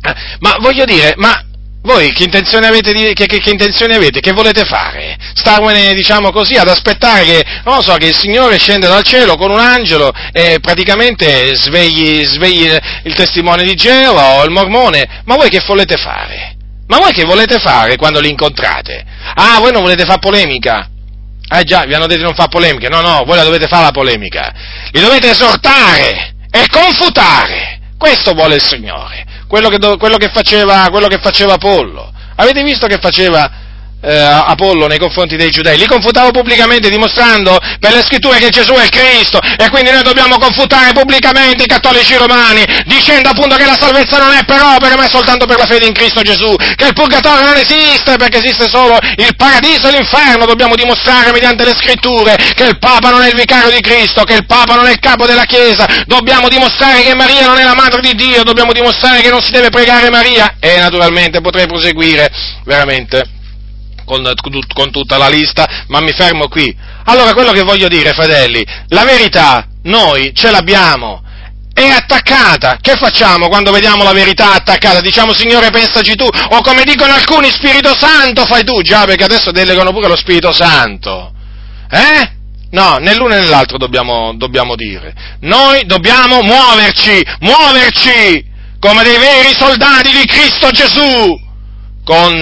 Eh, ma voglio dire, ma voi che intenzioni avete? Di, che, che, che intenzioni avete? Che volete fare? Starvene, diciamo così, ad aspettare che, non so, che il Signore scenda dal cielo con un angelo e praticamente svegli, svegli il testimone di Geova o il mormone? Ma voi che volete fare? Ma voi che volete fare quando li incontrate? Ah, voi non volete fare polemica? Eh già, vi hanno detto di non fare polemica. No, no, voi la dovete fare la polemica. Li dovete esortare e confutare. Questo vuole il Signore quello che, quello che, faceva, quello che faceva Apollo. Avete visto che faceva eh, Apollo nei confronti dei giudei, li confutava pubblicamente dimostrando per le scritture che Gesù è il Cristo e quindi noi dobbiamo confutare pubblicamente i cattolici romani dicendo appunto che la salvezza non è per opere ma è soltanto per la fede in Cristo Gesù, che il purgatorio non esiste perché esiste solo il paradiso e l'inferno, dobbiamo dimostrare mediante le scritture che il Papa non è il vicario di Cristo, che il Papa non è il capo della Chiesa, dobbiamo dimostrare che Maria non è la madre di Dio, dobbiamo dimostrare che non si deve pregare Maria e naturalmente potrei proseguire veramente con, con tutta la lista, ma mi fermo qui. Allora, quello che voglio dire, fratelli, la verità noi ce l'abbiamo, è attaccata. Che facciamo quando vediamo la verità attaccata? Diciamo, Signore, pensaci tu. O come dicono alcuni, Spirito Santo fai tu. Già, perché adesso delegano pure lo Spirito Santo. Eh? No, né l'uno né l'altro dobbiamo, dobbiamo dire. Noi dobbiamo muoverci, muoverci come dei veri soldati di Cristo Gesù, con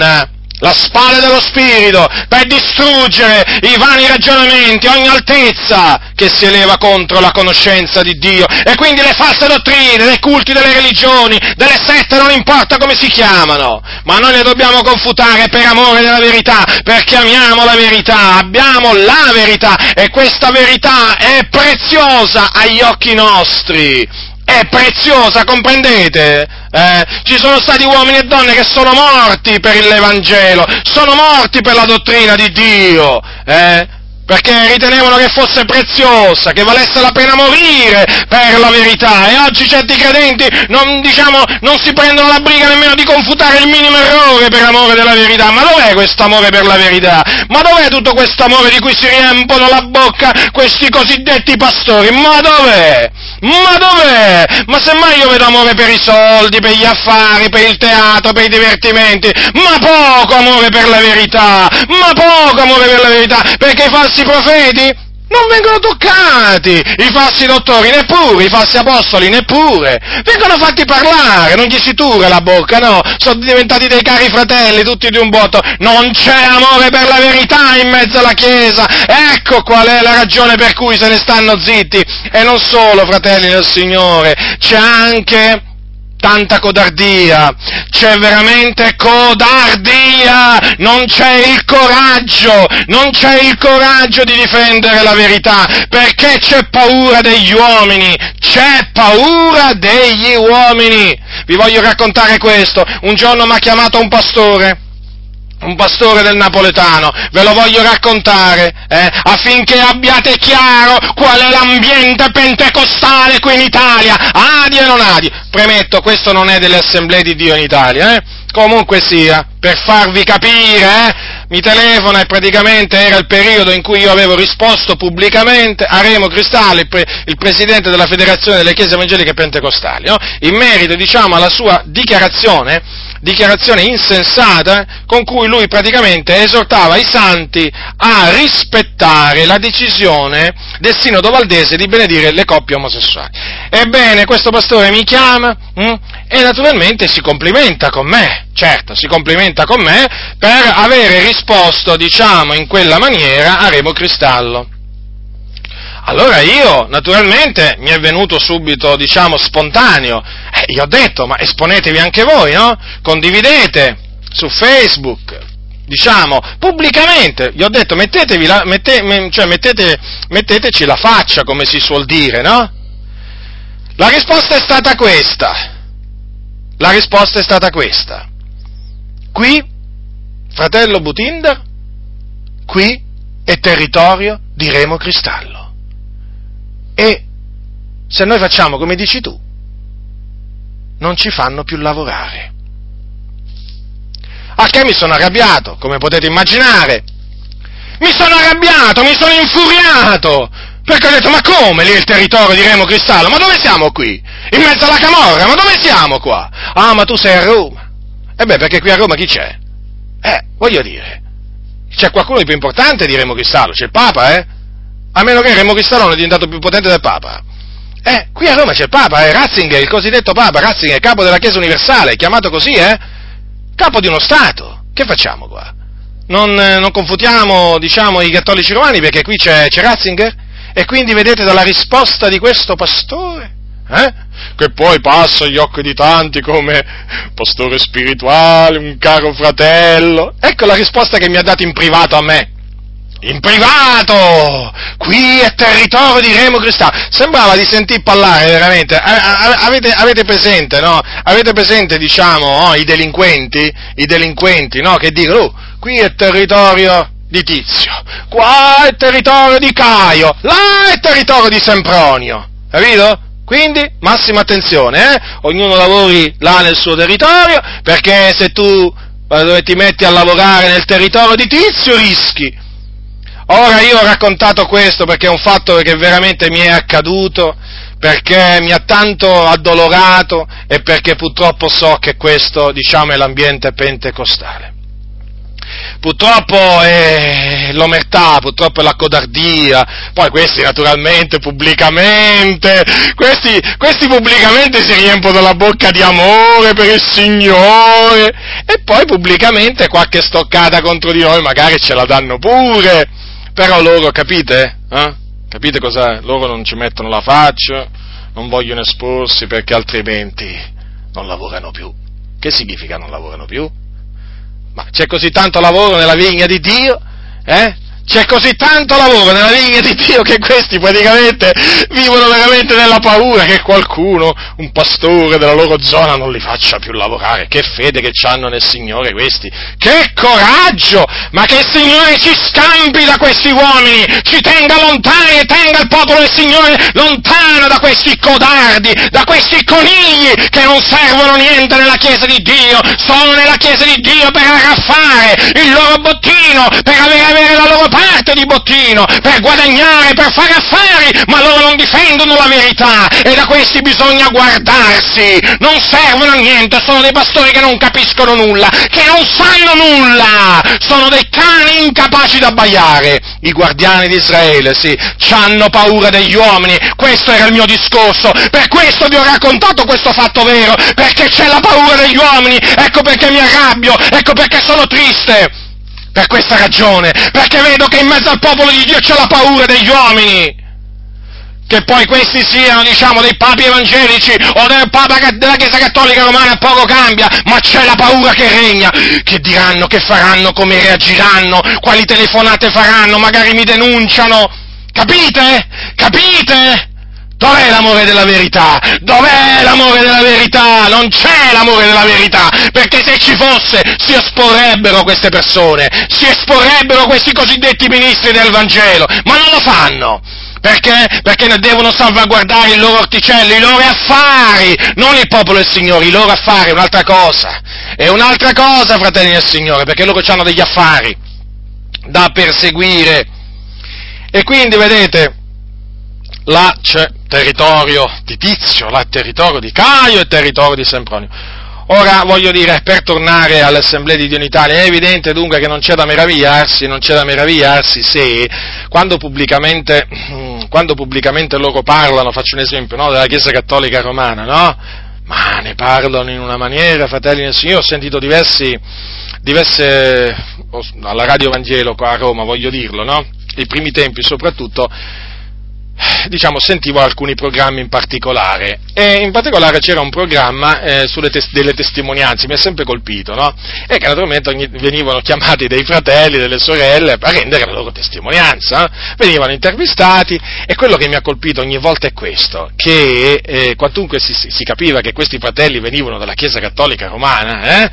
la spada dello Spirito, per distruggere i vani ragionamenti, ogni altezza che si eleva contro la conoscenza di Dio e quindi le false dottrine dei culti delle religioni, delle sette, non importa come si chiamano, ma noi le dobbiamo confutare per amore della verità, perché amiamo la verità, abbiamo la verità e questa verità è preziosa agli occhi nostri è preziosa, comprendete? Eh? Ci sono stati uomini e donne che sono morti per l'Evangelo, sono morti per la dottrina di Dio, eh? Perché ritenevano che fosse preziosa, che valesse la pena morire per la verità e oggi certi credenti non, diciamo, non si prendono la briga nemmeno di confutare il minimo errore per amore della verità. Ma dov'è questo amore per la verità? Ma dov'è tutto questo amore di cui si riempono la bocca questi cosiddetti pastori? Ma dov'è? Ma dov'è? Ma semmai io vedo amore per i soldi, per gli affari, per il teatro, per i divertimenti, ma poco amore per la verità, ma poco amore per la verità, perché i falsi profeti? Non vengono toccati, i falsi dottori neppure, i falsi apostoli neppure, vengono fatti parlare, non gli si tura la bocca, no, sono diventati dei cari fratelli tutti di un botto, non c'è amore per la verità in mezzo alla Chiesa, ecco qual è la ragione per cui se ne stanno zitti, e non solo fratelli del Signore, c'è anche tanta codardia, c'è veramente codardia, non c'è il coraggio, non c'è il coraggio di difendere la verità, perché c'è paura degli uomini, c'è paura degli uomini. Vi voglio raccontare questo, un giorno mi ha chiamato un pastore, un pastore del napoletano, ve lo voglio raccontare, eh, affinché abbiate chiaro qual è l'ambiente pentecostale qui in Italia, adi e non adi. Premetto, questo non è delle assemblee di Dio in Italia, eh? Comunque sia, per farvi capire, eh? mi telefona e praticamente era il periodo in cui io avevo risposto pubblicamente a Remo Cristalli, il, pre, il presidente della Federazione delle Chiese Evangeliche Pentecostali, no? in merito diciamo alla sua dichiarazione dichiarazione insensata con cui lui praticamente esortava i santi a rispettare la decisione del Sinodo Valdese di benedire le coppie omosessuali. Ebbene, questo pastore mi chiama hm, e naturalmente si complimenta con me, certo, si complimenta con me per avere risposto, diciamo, in quella maniera a Remo Cristallo. Allora io, naturalmente, mi è venuto subito, diciamo, spontaneo. Eh, io ho detto, ma esponetevi anche voi, no? Condividete su Facebook, diciamo, pubblicamente. Gli ho detto, mettetevi la, mette, cioè, mettete, metteteci la faccia, come si suol dire, no? La risposta è stata questa. La risposta è stata questa. Qui, fratello Butinder, qui è territorio di Remo Cristallo. E se noi facciamo come dici tu, non ci fanno più lavorare. A che mi sono arrabbiato, come potete immaginare. Mi sono arrabbiato, mi sono infuriato, perché ho detto, ma come lì è il territorio di Remo Cristallo? Ma dove siamo qui? In mezzo alla Camorra? Ma dove siamo qua? Ah, ma tu sei a Roma. E beh, perché qui a Roma chi c'è? Eh, voglio dire, c'è qualcuno di più importante di Remo Cristallo, c'è il Papa, eh? a meno che Remo Cristallo è diventato più potente del Papa. Eh, qui a Roma c'è il Papa, eh, Ratzinger, il cosiddetto Papa, Ratzinger, capo della Chiesa Universale, chiamato così, eh? Capo di uno Stato. Che facciamo qua? Non, eh, non confutiamo, diciamo, i cattolici romani perché qui c'è, c'è Ratzinger? E quindi vedete dalla risposta di questo pastore, eh? Che poi passa agli occhi di tanti come pastore spirituale, un caro fratello. Ecco la risposta che mi ha dato in privato a me in privato, qui è territorio di Remo Cristallo. Sembrava di sentir parlare veramente. Avete, avete presente, no? Avete presente, diciamo, oh, i delinquenti, i delinquenti, no? Che dicono, oh, qui è territorio di Tizio, qua è territorio di Caio, là è territorio di Sempronio. Capito? Quindi, massima attenzione, eh? Ognuno lavori là nel suo territorio, perché se tu dove ti metti a lavorare nel territorio di Tizio rischi Ora io ho raccontato questo perché è un fatto che veramente mi è accaduto, perché mi ha tanto addolorato e perché purtroppo so che questo, diciamo, è l'ambiente pentecostale. Purtroppo è l'omertà, purtroppo è la codardia, poi questi naturalmente pubblicamente, questi, questi pubblicamente si riempiono la bocca di amore per il Signore e poi pubblicamente qualche stoccata contro di noi magari ce la danno pure. Però loro, capite? Eh? Capite cosa? Loro non ci mettono la faccia, non vogliono esporsi perché altrimenti non lavorano più. Che significa non lavorano più? Ma c'è così tanto lavoro nella vigna di Dio, eh? C'è così tanto lavoro nella vigna di Dio che questi praticamente vivono veramente nella paura che qualcuno, un pastore della loro zona, non li faccia più lavorare. Che fede che hanno nel Signore questi! Che coraggio! Ma che il Signore ci scampi da questi uomini, ci tenga lontani e tenga il popolo del Signore lontano da questi codardi, da questi conigli che non servono niente nella Chiesa di Dio, sono nella Chiesa di Dio per arraffare il loro bottino, per avere, avere la loro parte di bottino per guadagnare, per fare affari, ma loro non difendono la verità. E da questi bisogna guardarsi. Non servono a niente, sono dei pastori che non capiscono nulla, che non sanno nulla, sono dei cani incapaci da abbaiare. I guardiani di Israele, sì, hanno paura degli uomini, questo era il mio discorso, per questo vi ho raccontato questo fatto vero, perché c'è la paura degli uomini, ecco perché mi arrabbio, ecco perché sono triste per questa ragione, perché vedo che in mezzo al popolo di Dio c'è la paura degli uomini. Che poi questi siano, diciamo, dei papi evangelici o del papa della Chiesa Cattolica Romana poco cambia, ma c'è la paura che regna. Che diranno, che faranno, come reagiranno, quali telefonate faranno, magari mi denunciano. Capite? Capite? Dov'è l'amore della verità? Dov'è l'amore della verità? Non c'è l'amore della verità, perché se ci fosse si esporrebbero queste persone, si esporrebbero questi cosiddetti ministri del Vangelo, ma non lo fanno. Perché? Perché ne devono salvaguardare i loro orticelli, i loro affari, non il popolo del Signore, i loro affari è un'altra cosa. È un'altra cosa, fratelli del Signore, perché loro hanno degli affari da perseguire. E quindi, vedete, là c'è territorio di Tizio, là territorio di Caio e territorio di Sempronio. Ora voglio dire, per tornare all'Assemblea di Dio in Italia, è evidente dunque che non c'è da meravigliarsi, non c'è da meravigliarsi se quando pubblicamente, quando pubblicamente loro parlano, faccio un esempio, no, della Chiesa Cattolica Romana, no? Ma ne parlano in una maniera, fratelli del Signore, ho sentito diversi, diverse, alla Radio Vangelo qua a Roma, voglio dirlo, no? I primi tempi soprattutto, diciamo, sentivo alcuni programmi in particolare e in particolare c'era un programma eh, sulle tes- delle testimonianze, mi ha sempre colpito, no? E che naturalmente ogni- venivano chiamati dei fratelli, delle sorelle a rendere la loro testimonianza, eh? venivano intervistati e quello che mi ha colpito ogni volta è questo, che eh, quantunque si, si, capiva che questi fratelli venivano dalla Chiesa Cattolica Romana, eh,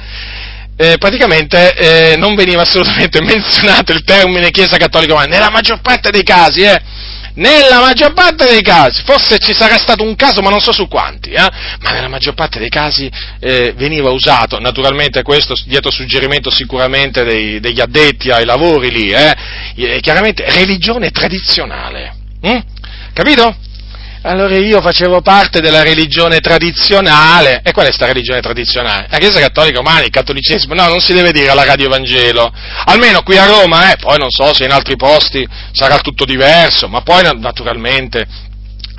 eh, praticamente eh, non veniva assolutamente menzionato il termine Chiesa Cattolica Romana, nella maggior parte dei casi, eh, nella maggior parte dei casi, forse ci sarà stato un caso, ma non so su quanti, eh? ma nella maggior parte dei casi eh, veniva usato, naturalmente questo dietro suggerimento sicuramente dei, degli addetti ai lavori lì, eh? chiaramente religione tradizionale, hm? capito? Allora io facevo parte della religione tradizionale. E qual è sta religione tradizionale? La Chiesa Cattolica Romana, il cattolicesimo. No, non si deve dire alla Radio Vangelo. Almeno qui a Roma, eh. Poi non so se in altri posti sarà tutto diverso, ma poi naturalmente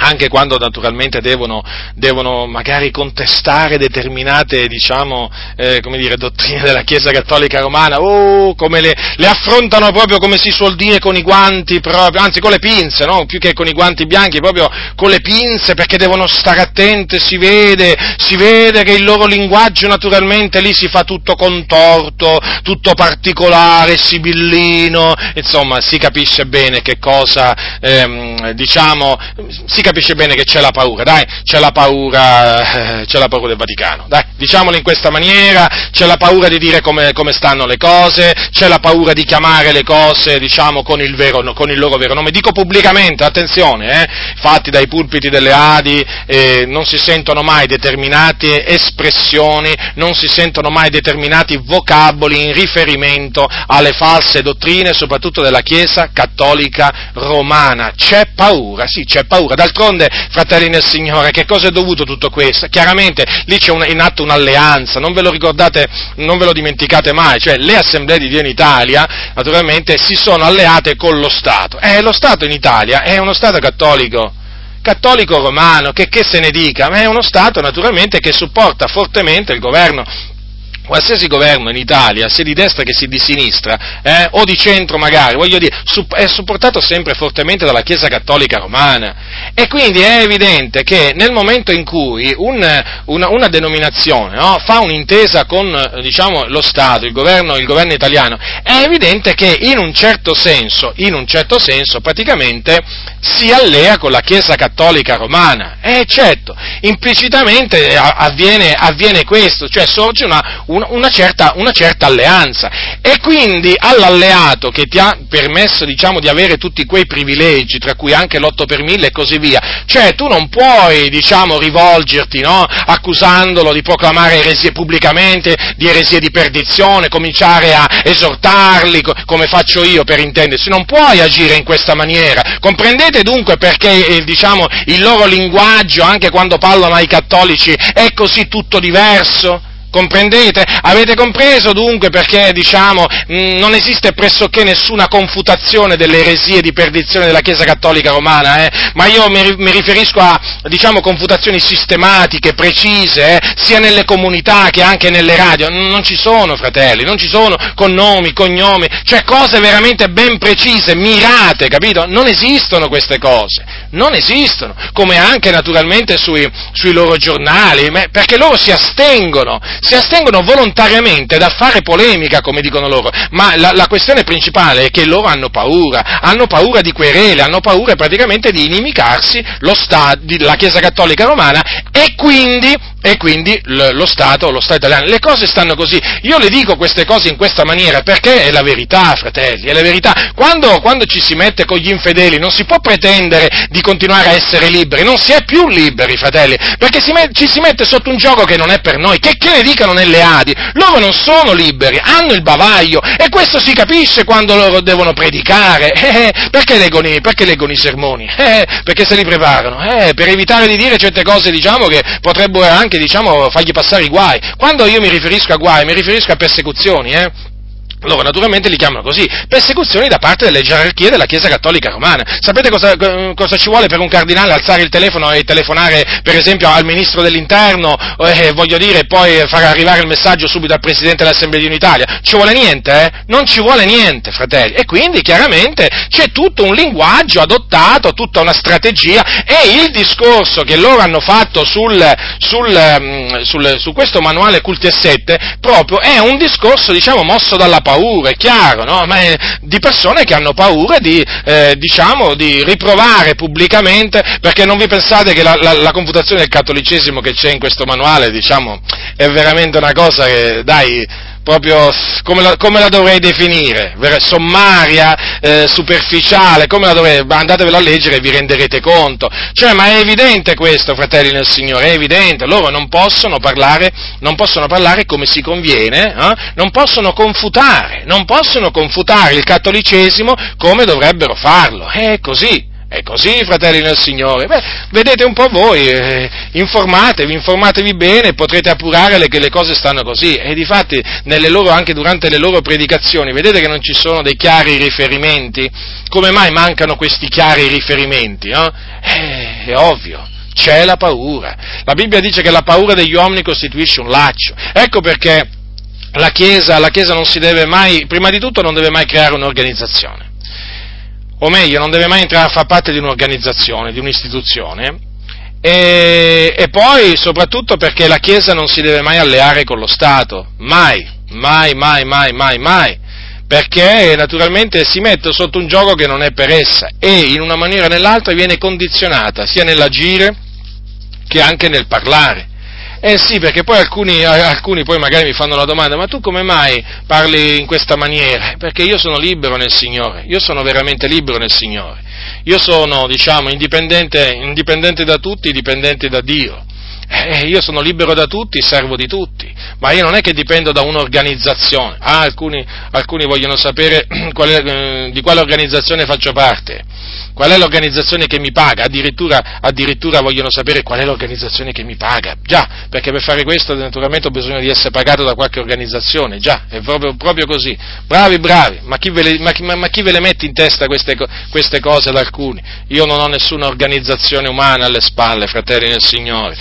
anche quando naturalmente devono, devono, magari contestare determinate, diciamo, eh, dire, dottrine della Chiesa Cattolica Romana, oh, come le, le, affrontano proprio come si suol dire con i guanti proprio, anzi con le pinze, no? più che con i guanti bianchi, proprio con le pinze perché devono stare attente, si vede, si vede che il loro linguaggio naturalmente lì si fa tutto contorto, tutto particolare, sibillino, insomma si capisce bene che cosa, ehm, diciamo, si capisce capisce bene che c'è la paura, dai, c'è la paura, eh, c'è la paura del Vaticano, dai, diciamolo in questa maniera, c'è la paura di dire come, come, stanno le cose, c'è la paura di chiamare le cose, diciamo, con il, vero, con il loro vero nome, dico pubblicamente, attenzione, eh, fatti dai pulpiti delle Adi, eh, non si sentono mai determinate espressioni, non si sentono mai determinati vocaboli in riferimento alle false dottrine, soprattutto della Chiesa cattolica romana, c'è paura, sì, c'è paura, d'altronde d'altronde, fratelli nel Signore, che cosa è dovuto tutto questo? Chiaramente lì c'è un, in atto un'alleanza, non ve lo ricordate, non ve lo dimenticate mai, cioè le assemblee di Dio in Italia, naturalmente, si sono alleate con lo Stato. E lo Stato in Italia è uno Stato cattolico cattolico romano, che, che, se ne dica, ma è uno Stato naturalmente che supporta fortemente il governo qualsiasi governo in Italia, sia di destra che di sinistra, eh, o di centro magari, voglio dire, è supportato sempre fortemente dalla Chiesa Cattolica Romana. E quindi è evidente che nel momento in cui un, una, una, denominazione no, fa un'intesa con diciamo, lo Stato, il governo, il governo, italiano, è evidente che in un certo senso, in un certo senso praticamente si allea con la Chiesa Cattolica Romana. E certo, implicitamente avviene, avviene questo, cioè sorge una, una, certa, una, certa, alleanza. E quindi all'alleato che ti ha permesso, diciamo, di avere tutti quei privilegi, tra cui anche l'8 per 1000 e così via, cioè tu non puoi, diciamo, rivolgerti, no, accusandolo di proclamare eresie pubblicamente, di eresie di perdizione, cominciare a esortarli, come faccio io per intendersi, non puoi agire in questa maniera. Comprendete dunque perché, eh, diciamo, il loro linguaggio, anche quando parlano ai cattolici, è così tutto diverso? Comprendete? Avete compreso dunque perché, diciamo, mh, non esiste pressoché nessuna confutazione delle eresie di perdizione della Chiesa Cattolica Romana, eh? ma io mi, riferisco a, diciamo, confutazioni sistematiche, precise, eh? sia nelle comunità che anche nelle radio. Non ci sono, fratelli, non ci sono con nomi, cognomi, cioè cose veramente ben precise, mirate, capito? Non esistono queste cose, non esistono, come anche naturalmente sui, sui loro giornali, perché loro si astengono, si astengono volontariamente da fare polemica, come dicono loro, ma la, la questione principale è che loro hanno paura, hanno paura di querele, hanno paura praticamente di inimicarsi lo Stato, la Chiesa Cattolica Romana e quindi e quindi lo Stato, lo Stato italiano. Le cose stanno così. Io le dico queste cose in questa maniera perché è la verità, fratelli, è la verità. Quando, quando, ci si mette con gli infedeli non si può pretendere di continuare a essere liberi, non si è più liberi, fratelli, perché si met, ci si mette sotto un gioco che non è per noi, che, che ne dicano nelle Adi. Loro non sono liberi, hanno il bavaglio e questo si capisce quando loro devono predicare. Eh, eh perché, leggono, perché, leggono, i sermoni? Eh, perché se li preparano, eh, per evitare di dire certe cose, diciamo, che potrebbero anche anche, diciamo, fargli passare i guai. Quando io mi riferisco a guai, mi riferisco a persecuzioni, eh? Loro naturalmente li chiamano così, persecuzioni da parte delle gerarchie della Chiesa Cattolica Romana. Sapete cosa, cosa ci vuole per un cardinale alzare il telefono e telefonare per esempio al Ministro dell'Interno, eh, voglio dire, poi far arrivare il messaggio subito al Presidente dell'Assemblea di Unitalia? Ci vuole niente, eh? Non ci vuole niente, fratelli. E quindi chiaramente c'è tutto un linguaggio adottato, tutta una strategia e il discorso che loro hanno fatto sul, sul, mm, sul, su questo manuale Culti e Sette proprio è un discorso, diciamo, mosso dalla paura paura, è chiaro, no? Ma è di persone che hanno paura di, eh, diciamo, di riprovare pubblicamente, perché non vi pensate che la, la, la, confutazione del cattolicesimo che c'è in questo manuale, diciamo, è veramente una cosa che, dai, proprio come la, come la dovrei definire? Sommaria, eh, superficiale, come la dovrei? Andatevela a leggere e vi renderete conto. Cioè, ma è evidente questo, fratelli nel Signore, è evidente. Loro non possono parlare, non possono parlare come si conviene, eh? non possono confutare, non possono confutare il cattolicesimo come dovrebbero farlo. È così. È così, fratelli nel Signore. Beh, vedete un po' voi, eh, informatevi, informatevi bene, potrete appurare che le cose stanno così. E difatti, loro, anche durante le loro predicazioni, vedete che non ci sono dei chiari riferimenti? Come mai mancano questi chiari riferimenti? No? Eh, è ovvio. C'è la paura. La Bibbia dice che la paura degli uomini costituisce un laccio. Ecco perché la Chiesa, la Chiesa non si deve mai, prima di tutto non deve mai creare un'organizzazione o meglio, non deve mai entrare a far parte di un'organizzazione, di un'istituzione, e, e, poi soprattutto perché la Chiesa non si deve mai alleare con lo Stato, mai, mai, mai, mai, mai, mai, perché naturalmente si mette sotto un gioco che non è per essa e in una maniera o nell'altra viene condizionata sia nell'agire che anche nel parlare. Eh sì, perché poi alcuni, alcuni, poi magari mi fanno la domanda, ma tu come mai parli in questa maniera? Perché io sono libero nel Signore, io sono veramente libero nel Signore. Io sono, diciamo, indipendente, indipendente da tutti, dipendente da Dio. Eh, io sono libero da tutti, servo di tutti, ma io non è che dipendo da un'organizzazione. Ah, alcuni, alcuni vogliono sapere qual è, eh, di quale organizzazione faccio parte. Qual è l'organizzazione che mi paga? Addirittura, addirittura, vogliono sapere qual è l'organizzazione che mi paga. Già, perché per fare questo naturalmente ho bisogno di essere pagato da qualche organizzazione. Già, è proprio, proprio così. Bravi, bravi, ma chi, le, ma, ma, ma chi, ve le, mette in testa queste, queste, cose ad alcuni? Io non ho nessuna organizzazione umana alle spalle, fratelli nel Signore.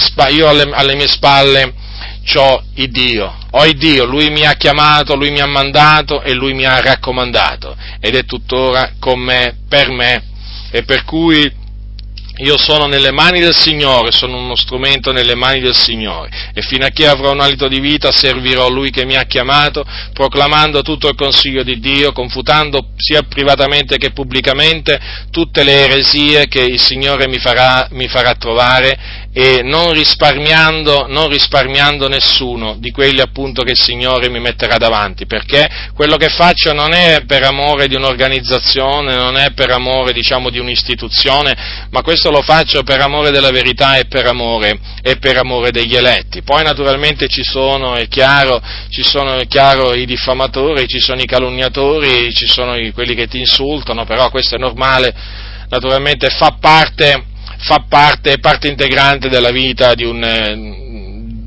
Spalle, io alle, alle mie spalle ho il Dio, ho il Dio, Lui mi ha chiamato, Lui mi ha mandato e Lui mi ha raccomandato. Ed è tuttora con me, per me. E per cui io sono nelle mani del Signore, sono uno strumento nelle mani del Signore. E fino a che avrò un alito di vita servirò Lui che mi ha chiamato, proclamando tutto il consiglio di Dio, confutando sia privatamente che pubblicamente tutte le eresie che il Signore mi farà, mi farà trovare e non risparmiando, non risparmiando, nessuno di quelli appunto che il Signore mi metterà davanti, perché quello che faccio non è per amore di un'organizzazione, non è per amore diciamo di un'istituzione, ma questo lo faccio per amore della verità e per amore, e per amore degli eletti. Poi naturalmente ci sono, è chiaro, ci sono è chiaro, i diffamatori, ci sono i calunniatori, ci sono quelli che ti insultano, però questo è normale, naturalmente fa parte fa parte, parte integrante della vita di un, eh,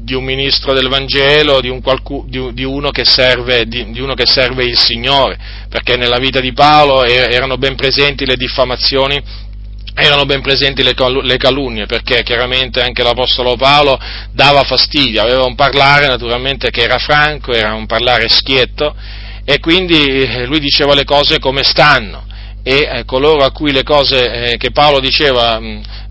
di un ministro del Vangelo, di, un qualcu, di, uno serve, di, uno che serve, il Signore, perché nella vita di Paolo erano ben presenti le diffamazioni erano ben presenti le, calunnie, perché chiaramente anche l'Apostolo Paolo dava fastidio, aveva un parlare naturalmente che era franco, era un parlare schietto, e quindi eh, lui diceva le cose come stanno e eh, coloro a cui le cose che Paolo diceva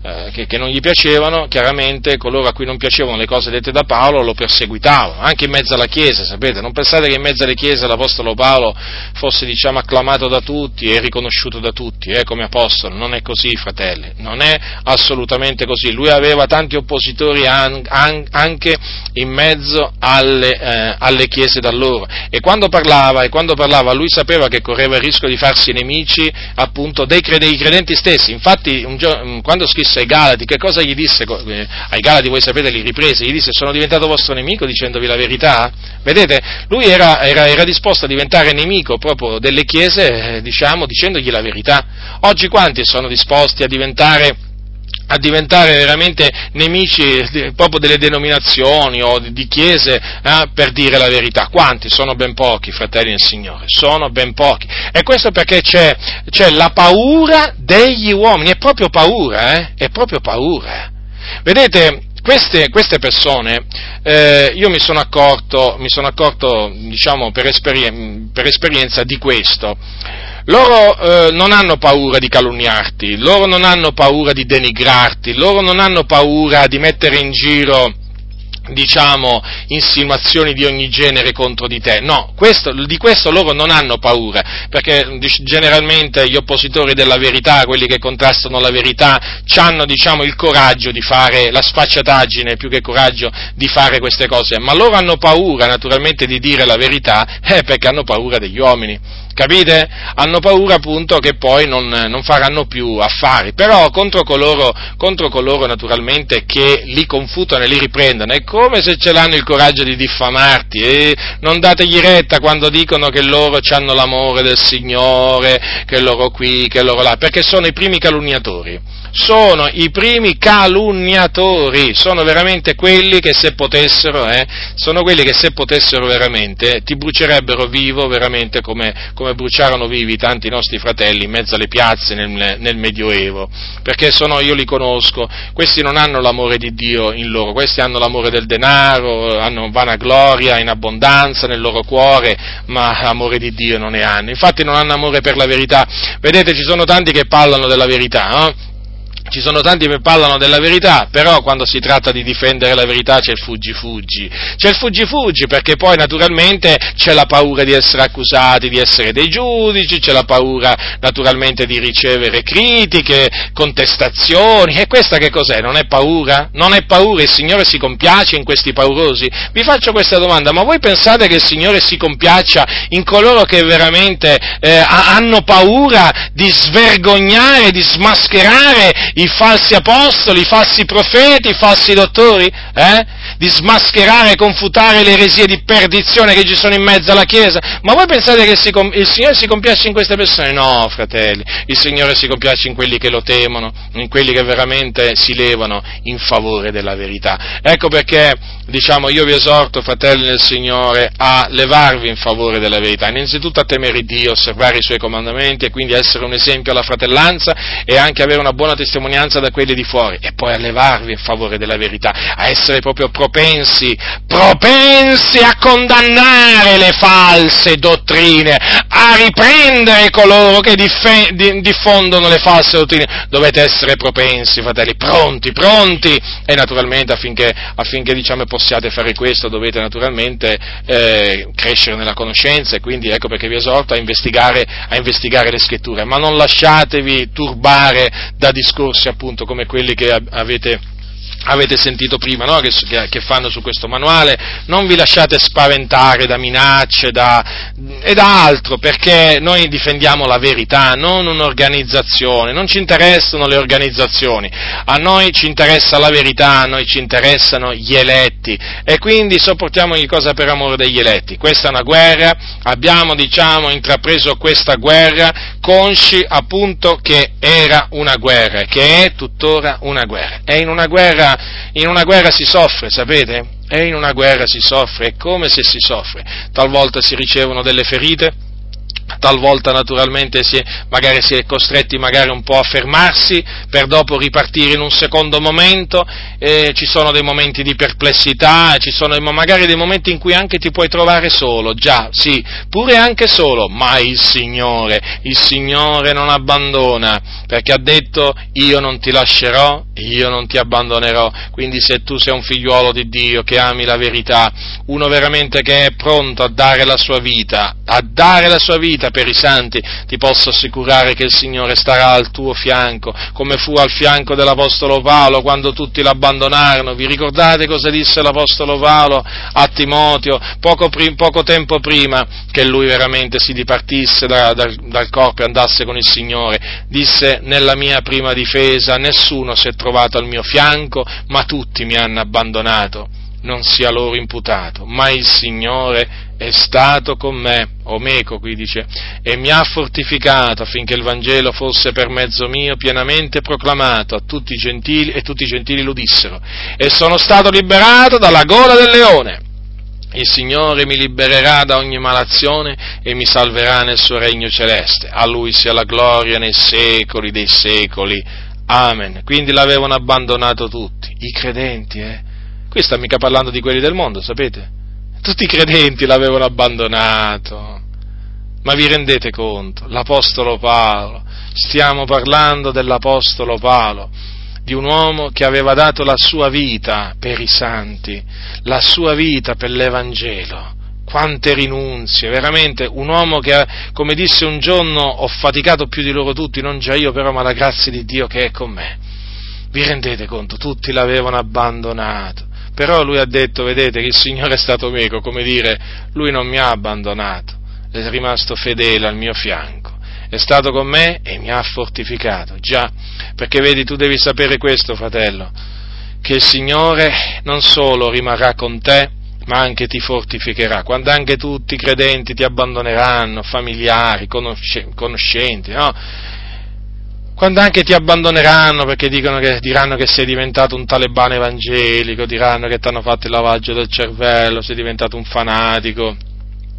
eh, che, che, non gli piacevano, chiaramente coloro a cui non piacevano le cose dette da Paolo lo perseguitavano, anche in mezzo alla Chiesa, sapete, non pensate che in mezzo alle Chiese l'Apostolo Paolo fosse diciamo acclamato da tutti e riconosciuto da tutti eh, come apostolo, non è così fratelli, non è assolutamente così, lui aveva tanti oppositori an, an, anche in mezzo alle, eh, alle Chiese da loro. E quando parlava, e quando parlava lui sapeva che correva il rischio di farsi nemici appunto dei credenti stessi, infatti giorno, quando scrisse disse ai Galati, che cosa gli disse? Eh, ai Galati voi sapete li riprese, gli disse sono diventato vostro nemico dicendovi la verità? Vedete, lui era, era, era disposto a diventare nemico proprio delle chiese, eh, diciamo, dicendogli la verità. Oggi quanti sono disposti a diventare a diventare veramente nemici proprio delle denominazioni o di chiese eh, per dire la verità. Quanti? Sono ben pochi, fratelli del Signore, sono ben pochi. E questo perché c'è, c'è la paura degli uomini, è proprio paura, eh? È proprio paura. Vedete, queste, queste, persone, eh, io mi sono accorto, mi sono accorto diciamo, per, esperien- per esperienza di questo loro eh, non hanno paura di calunniarti, loro non hanno paura di denigrarti, loro non hanno paura di mettere in giro diciamo, insinuazioni di ogni genere contro di te. No, questo, di questo loro non hanno paura, perché generalmente gli oppositori della verità, quelli che contrastano la verità, hanno diciamo, il coraggio di fare la sfacciataggine più che coraggio di fare queste cose, ma loro hanno paura naturalmente di dire la verità eh, perché hanno paura degli uomini. Capite? Hanno paura appunto che poi non, non faranno più affari, però contro coloro, contro coloro, naturalmente che li confutano e li riprendono, è come se ce l'hanno il coraggio di diffamarti e non dategli retta quando dicono che loro hanno l'amore del Signore, che loro qui, che loro là, perché sono i primi calunniatori. Sono i primi calunniatori, sono veramente quelli che se potessero, eh, sono quelli che se potessero veramente ti brucierebbero vivo veramente come bruciarono vivi tanti nostri fratelli in mezzo alle piazze nel, nel Medioevo, perché sono, io li conosco, questi non hanno l'amore di Dio in loro, questi hanno l'amore del denaro, hanno vanagloria in abbondanza nel loro cuore, ma amore di Dio non ne hanno, infatti non hanno amore per la verità, vedete ci sono tanti che parlano della verità, no? Ci sono tanti che parlano della verità, però quando si tratta di difendere la verità c'è il fuggi-fuggi. C'è il fuggi-fuggi perché poi naturalmente c'è la paura di essere accusati, di essere dei giudici, c'è la paura naturalmente di ricevere critiche, contestazioni. E questa che cos'è? Non è paura? Non è paura? Il Signore si compiace in questi paurosi? Vi faccio questa domanda, ma voi pensate che il Signore si compiaccia in coloro che veramente eh, hanno paura di svergognare, di smascherare i falsi apostoli, i falsi profeti, i falsi dottori, eh? di smascherare e confutare le eresie di perdizione che ci sono in mezzo alla Chiesa. Ma voi pensate che il Signore si compiace in queste persone? No, fratelli, il Signore si compiace in quelli che lo temono, in quelli che veramente si levano in favore della verità. Ecco perché, diciamo, io vi esorto, fratelli del Signore, a levarvi in favore della verità, innanzitutto a temere Dio, osservare i Suoi comandamenti e quindi essere un esempio alla fratellanza e anche avere una buona testimonianza da quelli di fuori, e poi a levarvi in favore della verità, a essere proprio propensi, propensi a condannare le false dottrine, a riprendere coloro che diffondono le false dottrine. Dovete essere propensi, fratelli, pronti, pronti, e naturalmente affinché, affinché diciamo, possiate fare questo dovete naturalmente eh, crescere nella conoscenza e quindi ecco perché vi esorto a investigare, a investigare le scritture, ma non lasciatevi turbare da discorsi appunto come quelli che avete avete sentito prima, no? che, che, fanno su questo manuale, non vi lasciate spaventare da minacce da, e da altro, perché noi difendiamo la verità, non un'organizzazione, non ci interessano le organizzazioni, a noi ci interessa la verità, a noi ci interessano gli eletti e quindi sopportiamo ogni cosa per amore degli eletti. Questa è una guerra, abbiamo diciamo intrapreso questa guerra consci appunto che era una guerra, che è tuttora una guerra. È in una guerra in una guerra si soffre, sapete? E in una guerra si soffre, è come se si soffre. Talvolta si ricevono delle ferite, talvolta naturalmente si è, magari si è costretti magari un po' a fermarsi per dopo ripartire in un secondo momento, eh, ci sono dei momenti di perplessità, ci sono magari dei momenti in cui anche ti puoi trovare solo, già, sì, pure anche solo, ma il Signore, il Signore non abbandona, perché ha detto io non ti lascerò, io non ti abbandonerò, quindi se tu sei un figliuolo di Dio che ami la verità, uno veramente che è pronto a dare la sua vita, a dare la sua vita per i santi, ti posso assicurare che il Signore starà al tuo fianco, come fu al fianco dell'Apostolo Paolo quando tutti l'abbandonarono. Vi ricordate cosa disse l'Apostolo Paolo a Timoteo poco, poco tempo prima che lui veramente si dipartisse da, da, dal corpo e andasse con il Signore? Disse, nella mia prima difesa nessuno si è trovato al mio fianco, ma tutti mi hanno abbandonato non sia loro imputato, ma il Signore è stato con me, o meco qui dice, e mi ha fortificato affinché il Vangelo fosse per mezzo mio pienamente proclamato a tutti i gentili e tutti i gentili lo dissero, e sono stato liberato dalla gola del leone. Il Signore mi libererà da ogni malazione e mi salverà nel suo regno celeste. A Lui sia la gloria nei secoli dei secoli. Amen. Quindi l'avevano abbandonato tutti, i credenti, eh? Qui sta mica parlando di quelli del mondo, sapete? Tutti i credenti l'avevano abbandonato. Ma vi rendete conto? L'Apostolo Paolo, stiamo parlando dell'Apostolo Paolo, di un uomo che aveva dato la sua vita per i santi, la sua vita per l'Evangelo. Quante rinunzie, veramente un uomo che, come disse un giorno, ho faticato più di loro tutti, non già io però, ma la grazia di Dio che è con me. Vi rendete conto? Tutti l'avevano abbandonato. Però lui ha detto, vedete, che il Signore è stato meco, come dire, lui non mi ha abbandonato, è rimasto fedele al mio fianco, è stato con me e mi ha fortificato. Già, perché vedi, tu devi sapere questo, fratello, che il Signore non solo rimarrà con te, ma anche ti fortificherà. Quando anche tutti i credenti ti abbandoneranno, familiari, conoscenti, no? Quando anche ti abbandoneranno perché che, diranno che sei diventato un talebano evangelico, diranno che ti hanno fatto il lavaggio del cervello, sei diventato un fanatico,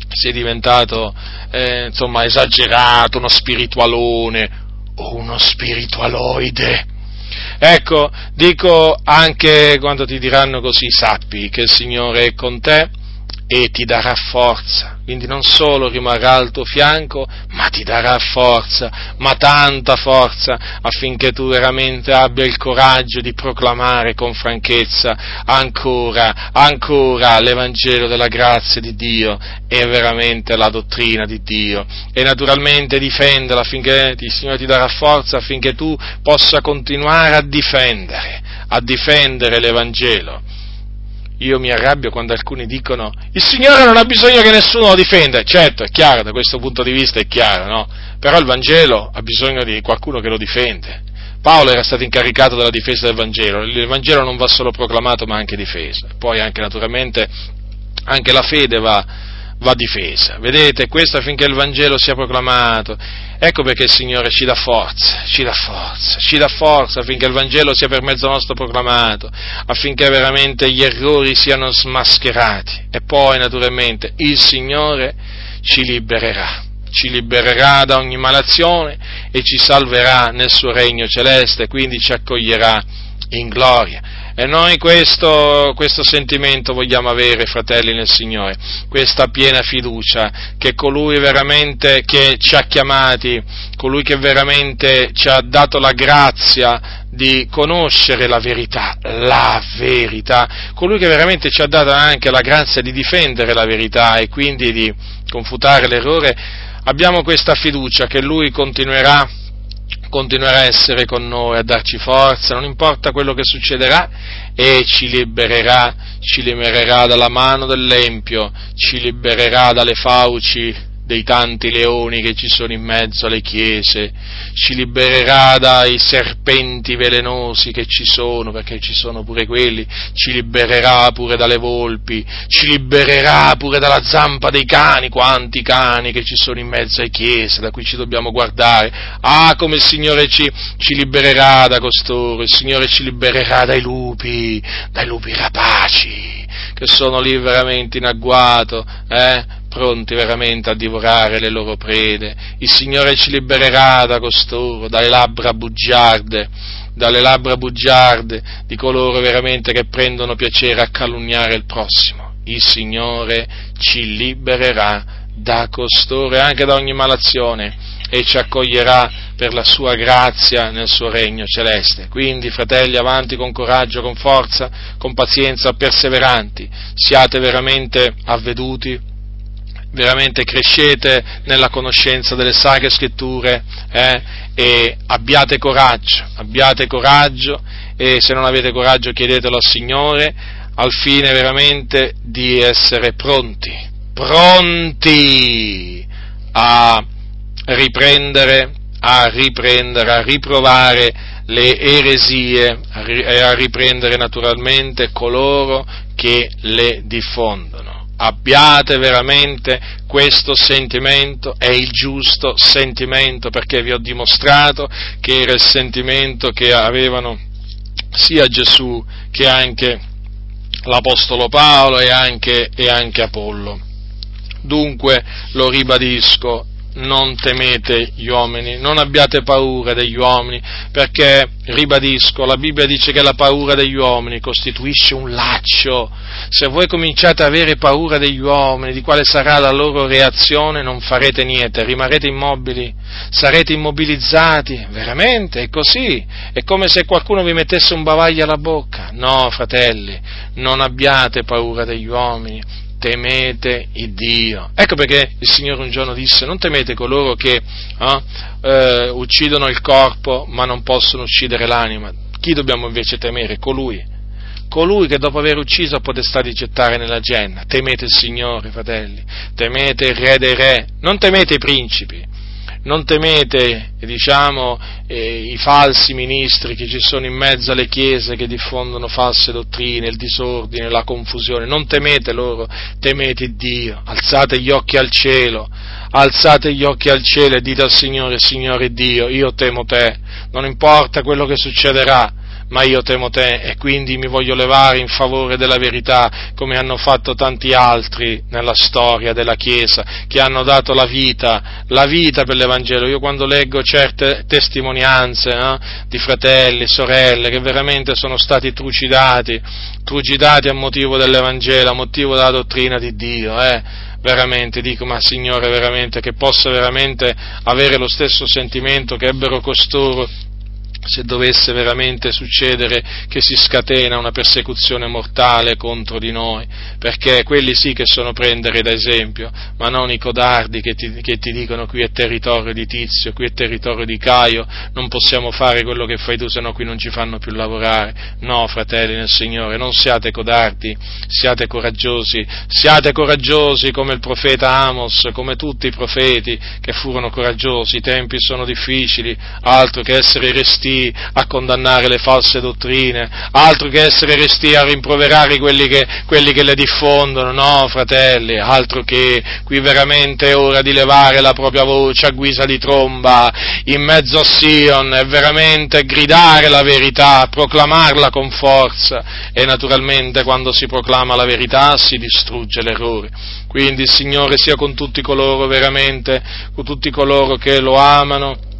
sei diventato eh, insomma esagerato, uno spiritualone o uno spiritualoide. Ecco, dico anche quando ti diranno così, sappi che il Signore è con te e ti darà forza. Quindi non solo rimarrà al tuo fianco, ma ti darà forza, ma tanta forza, affinché tu veramente abbia il coraggio di proclamare con franchezza ancora, ancora l'Evangelo della grazia di Dio e veramente la dottrina di Dio. E naturalmente difenderla affinché il Signore ti darà forza affinché tu possa continuare a difendere, a difendere l'Evangelo io mi arrabbio quando alcuni dicono il Signore non ha bisogno che nessuno lo difenda. Certo, è chiaro, da questo punto di vista è chiaro, no? Però il Vangelo ha bisogno di qualcuno che lo difende. Paolo era stato incaricato della difesa del Vangelo, il Vangelo non va solo proclamato ma anche difeso. Poi anche naturalmente anche la fede va, va difesa. Vedete, questo affinché il Vangelo sia proclamato. Ecco perché il Signore ci dà forza, ci dà forza, ci dà forza affinché il Vangelo sia per mezzo nostro proclamato, affinché veramente gli errori siano smascherati. E poi, naturalmente, il Signore ci libererà ci libererà da ogni malazione e ci salverà nel suo regno celeste, quindi ci accoglierà in gloria. E noi questo, questo, sentimento vogliamo avere, fratelli nel Signore, questa piena fiducia che colui veramente che ci ha chiamati, colui che veramente ci ha dato la grazia di conoscere la verità, la verità, colui che veramente ci ha dato anche la grazia di difendere la verità e quindi di confutare l'errore, abbiamo questa fiducia che lui continuerà continuerà a essere con noi, a darci forza, non importa quello che succederà, e ci libererà, ci libererà dalla mano dell'Empio, ci libererà dalle fauci dei tanti leoni che ci sono in mezzo alle chiese, ci libererà dai serpenti velenosi che ci sono, perché ci sono pure quelli, ci libererà pure dalle volpi, ci libererà pure dalla zampa dei cani, quanti cani che ci sono in mezzo alle chiese, da cui ci dobbiamo guardare. Ah, come il Signore ci, ci libererà da costoro, il Signore ci libererà dai lupi, dai lupi rapaci, che sono lì veramente in agguato, eh? Pronti veramente a divorare le loro prede. Il Signore ci libererà da costoro, dalle labbra bugiarde, dalle labbra bugiarde di coloro veramente che prendono piacere a calunniare il prossimo. Il Signore ci libererà da costoro e anche da ogni malazione e ci accoglierà per la sua grazia nel suo regno celeste. Quindi, fratelli, avanti con coraggio, con forza, con pazienza, perseveranti, siate veramente avveduti, veramente crescete nella conoscenza delle sacre scritture eh, e abbiate coraggio, abbiate coraggio e se non avete coraggio chiedetelo al Signore al fine veramente di essere pronti, pronti a riprendere, a riprendere, a riprovare le eresie e a riprendere naturalmente coloro che le diffondono. Abbiate veramente questo sentimento, è il giusto sentimento perché vi ho dimostrato che era il sentimento che avevano sia Gesù che anche l'Apostolo Paolo e anche, e anche Apollo. Dunque lo ribadisco, non temete gli uomini, non abbiate paura degli uomini, perché, ribadisco, la Bibbia dice che la paura degli uomini costituisce un laccio. Se voi cominciate ad avere paura degli uomini, di quale sarà la loro reazione, non farete niente, rimarrete immobili, sarete immobilizzati, veramente, è così, è come se qualcuno vi mettesse un bavaglio alla bocca. No, fratelli, non abbiate paura degli uomini, temete il Dio. Ecco perché il Signore un giorno disse, non temete coloro che eh, eh, uccidono il corpo ma non possono uccidere l'anima. Chi dobbiamo invece temere? Colui. Colui che dopo aver ucciso ha potestà di gettare nella genna. Temete il Signore, fratelli. Temete il Re dei Re. Non temete i principi non temete, diciamo, eh, i falsi ministri che ci sono in mezzo alle chiese che diffondono false dottrine, il disordine, la confusione, non temete loro, temete Dio, alzate gli occhi al cielo, alzate gli occhi al cielo e dite al Signore, Signore Dio, io temo te, non importa quello che succederà, ma io temo te e quindi mi voglio levare in favore della verità, come hanno fatto tanti altri nella storia della Chiesa, che hanno dato la vita, la vita per l'Evangelo. Io quando leggo certe testimonianze eh, di fratelli, sorelle, che veramente sono stati trucidati, trucidati a motivo dell'Evangelo, a motivo della dottrina di Dio, eh, veramente dico, ma Signore, veramente, che possa veramente avere lo stesso sentimento che ebbero costoro se dovesse veramente succedere che si scatena una persecuzione mortale contro di noi, perché quelli sì che sono prendere da esempio, ma non i codardi che ti, che ti dicono qui è territorio di Tizio, qui è territorio di Caio, non possiamo fare quello che fai tu, se no qui non ci fanno più lavorare. No, fratelli nel Signore, non siate codardi, siate coraggiosi, siate coraggiosi come il profeta Amos, come tutti i profeti che furono coraggiosi, i tempi sono difficili, altro che essere a condannare le false dottrine, altro che essere resti a rimproverare quelli che, quelli che le diffondono, no fratelli, altro che qui veramente è ora di levare la propria voce a guisa di tromba in mezzo a Sion e veramente gridare la verità, proclamarla con forza. E naturalmente quando si proclama la verità si distrugge l'errore. Quindi il Signore sia con tutti coloro veramente, con tutti coloro che lo amano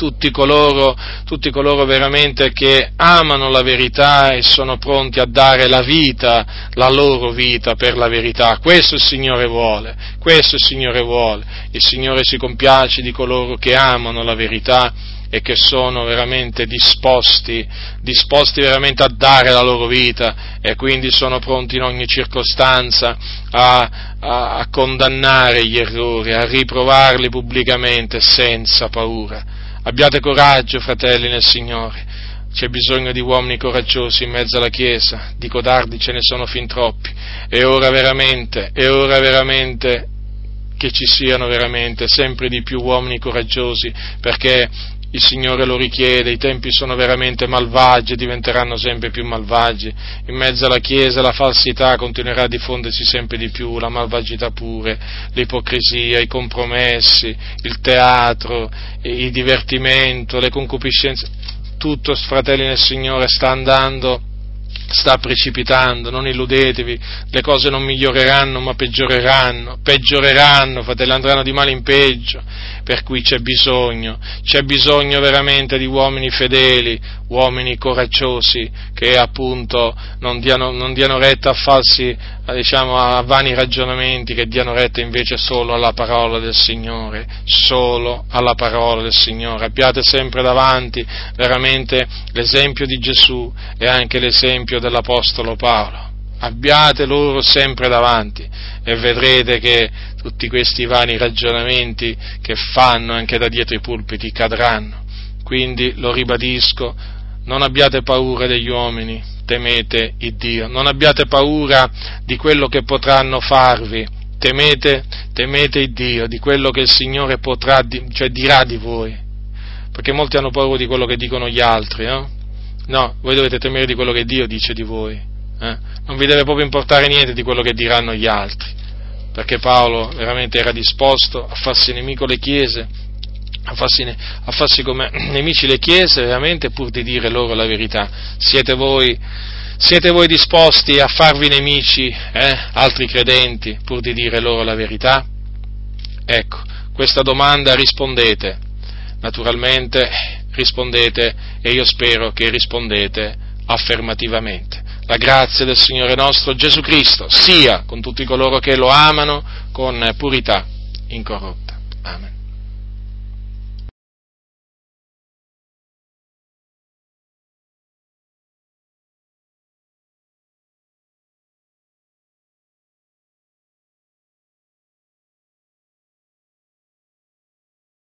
tutti coloro, tutti coloro veramente che amano la verità e sono pronti a dare la vita, la loro vita per la verità. Questo il Signore vuole, questo il Signore vuole. Il Signore si compiace di coloro che amano la verità e che sono veramente disposti, disposti veramente a dare la loro vita e quindi sono pronti in ogni circostanza a, a, a condannare gli errori, a riprovarli pubblicamente senza paura. Abbiate coraggio, fratelli nel Signore. C'è bisogno di uomini coraggiosi in mezzo alla Chiesa, di codardi ce ne sono fin troppi. E ora veramente, è ora veramente che ci siano veramente sempre di più uomini coraggiosi, perché il Signore lo richiede, i tempi sono veramente malvagi e diventeranno sempre più malvagi. In mezzo alla Chiesa la falsità continuerà a diffondersi sempre di più, la malvagità pure, l'ipocrisia, i compromessi, il teatro, il divertimento, le concupiscenze. Tutto, fratelli nel Signore, sta andando sta precipitando, non illudetevi, le cose non miglioreranno ma peggioreranno, peggioreranno, fratelli, andranno di male in peggio, per cui c'è bisogno, c'è bisogno veramente di uomini fedeli, uomini coraggiosi che appunto non diano, non diano retta a falsi, diciamo, a vani ragionamenti, che diano retta invece solo alla parola del Signore, solo alla parola del Signore. Abbiate sempre davanti veramente l'esempio di Gesù e anche l'esempio dell'Apostolo Paolo. Abbiate loro sempre davanti e vedrete che tutti questi vani ragionamenti che fanno anche da dietro i pulpiti cadranno. Quindi lo ribadisco, non abbiate paura degli uomini, temete il Dio, non abbiate paura di quello che potranno farvi, temete, temete il Dio, di quello che il Signore potrà, cioè dirà di voi, perché molti hanno paura di quello che dicono gli altri, no? No, voi dovete temere di quello che Dio dice di voi, eh? non vi deve proprio importare niente di quello che diranno gli altri, perché Paolo veramente era disposto a farsi nemico le chiese, a farsi, a farsi, come nemici le chiese veramente pur di dire loro la verità. Siete voi, siete voi disposti a farvi nemici eh, altri credenti pur di dire loro la verità? Ecco, questa domanda rispondete, naturalmente rispondete e io spero che rispondete affermativamente. La grazia del Signore nostro Gesù Cristo sia con tutti coloro che lo amano con purità incorrotta. Amen.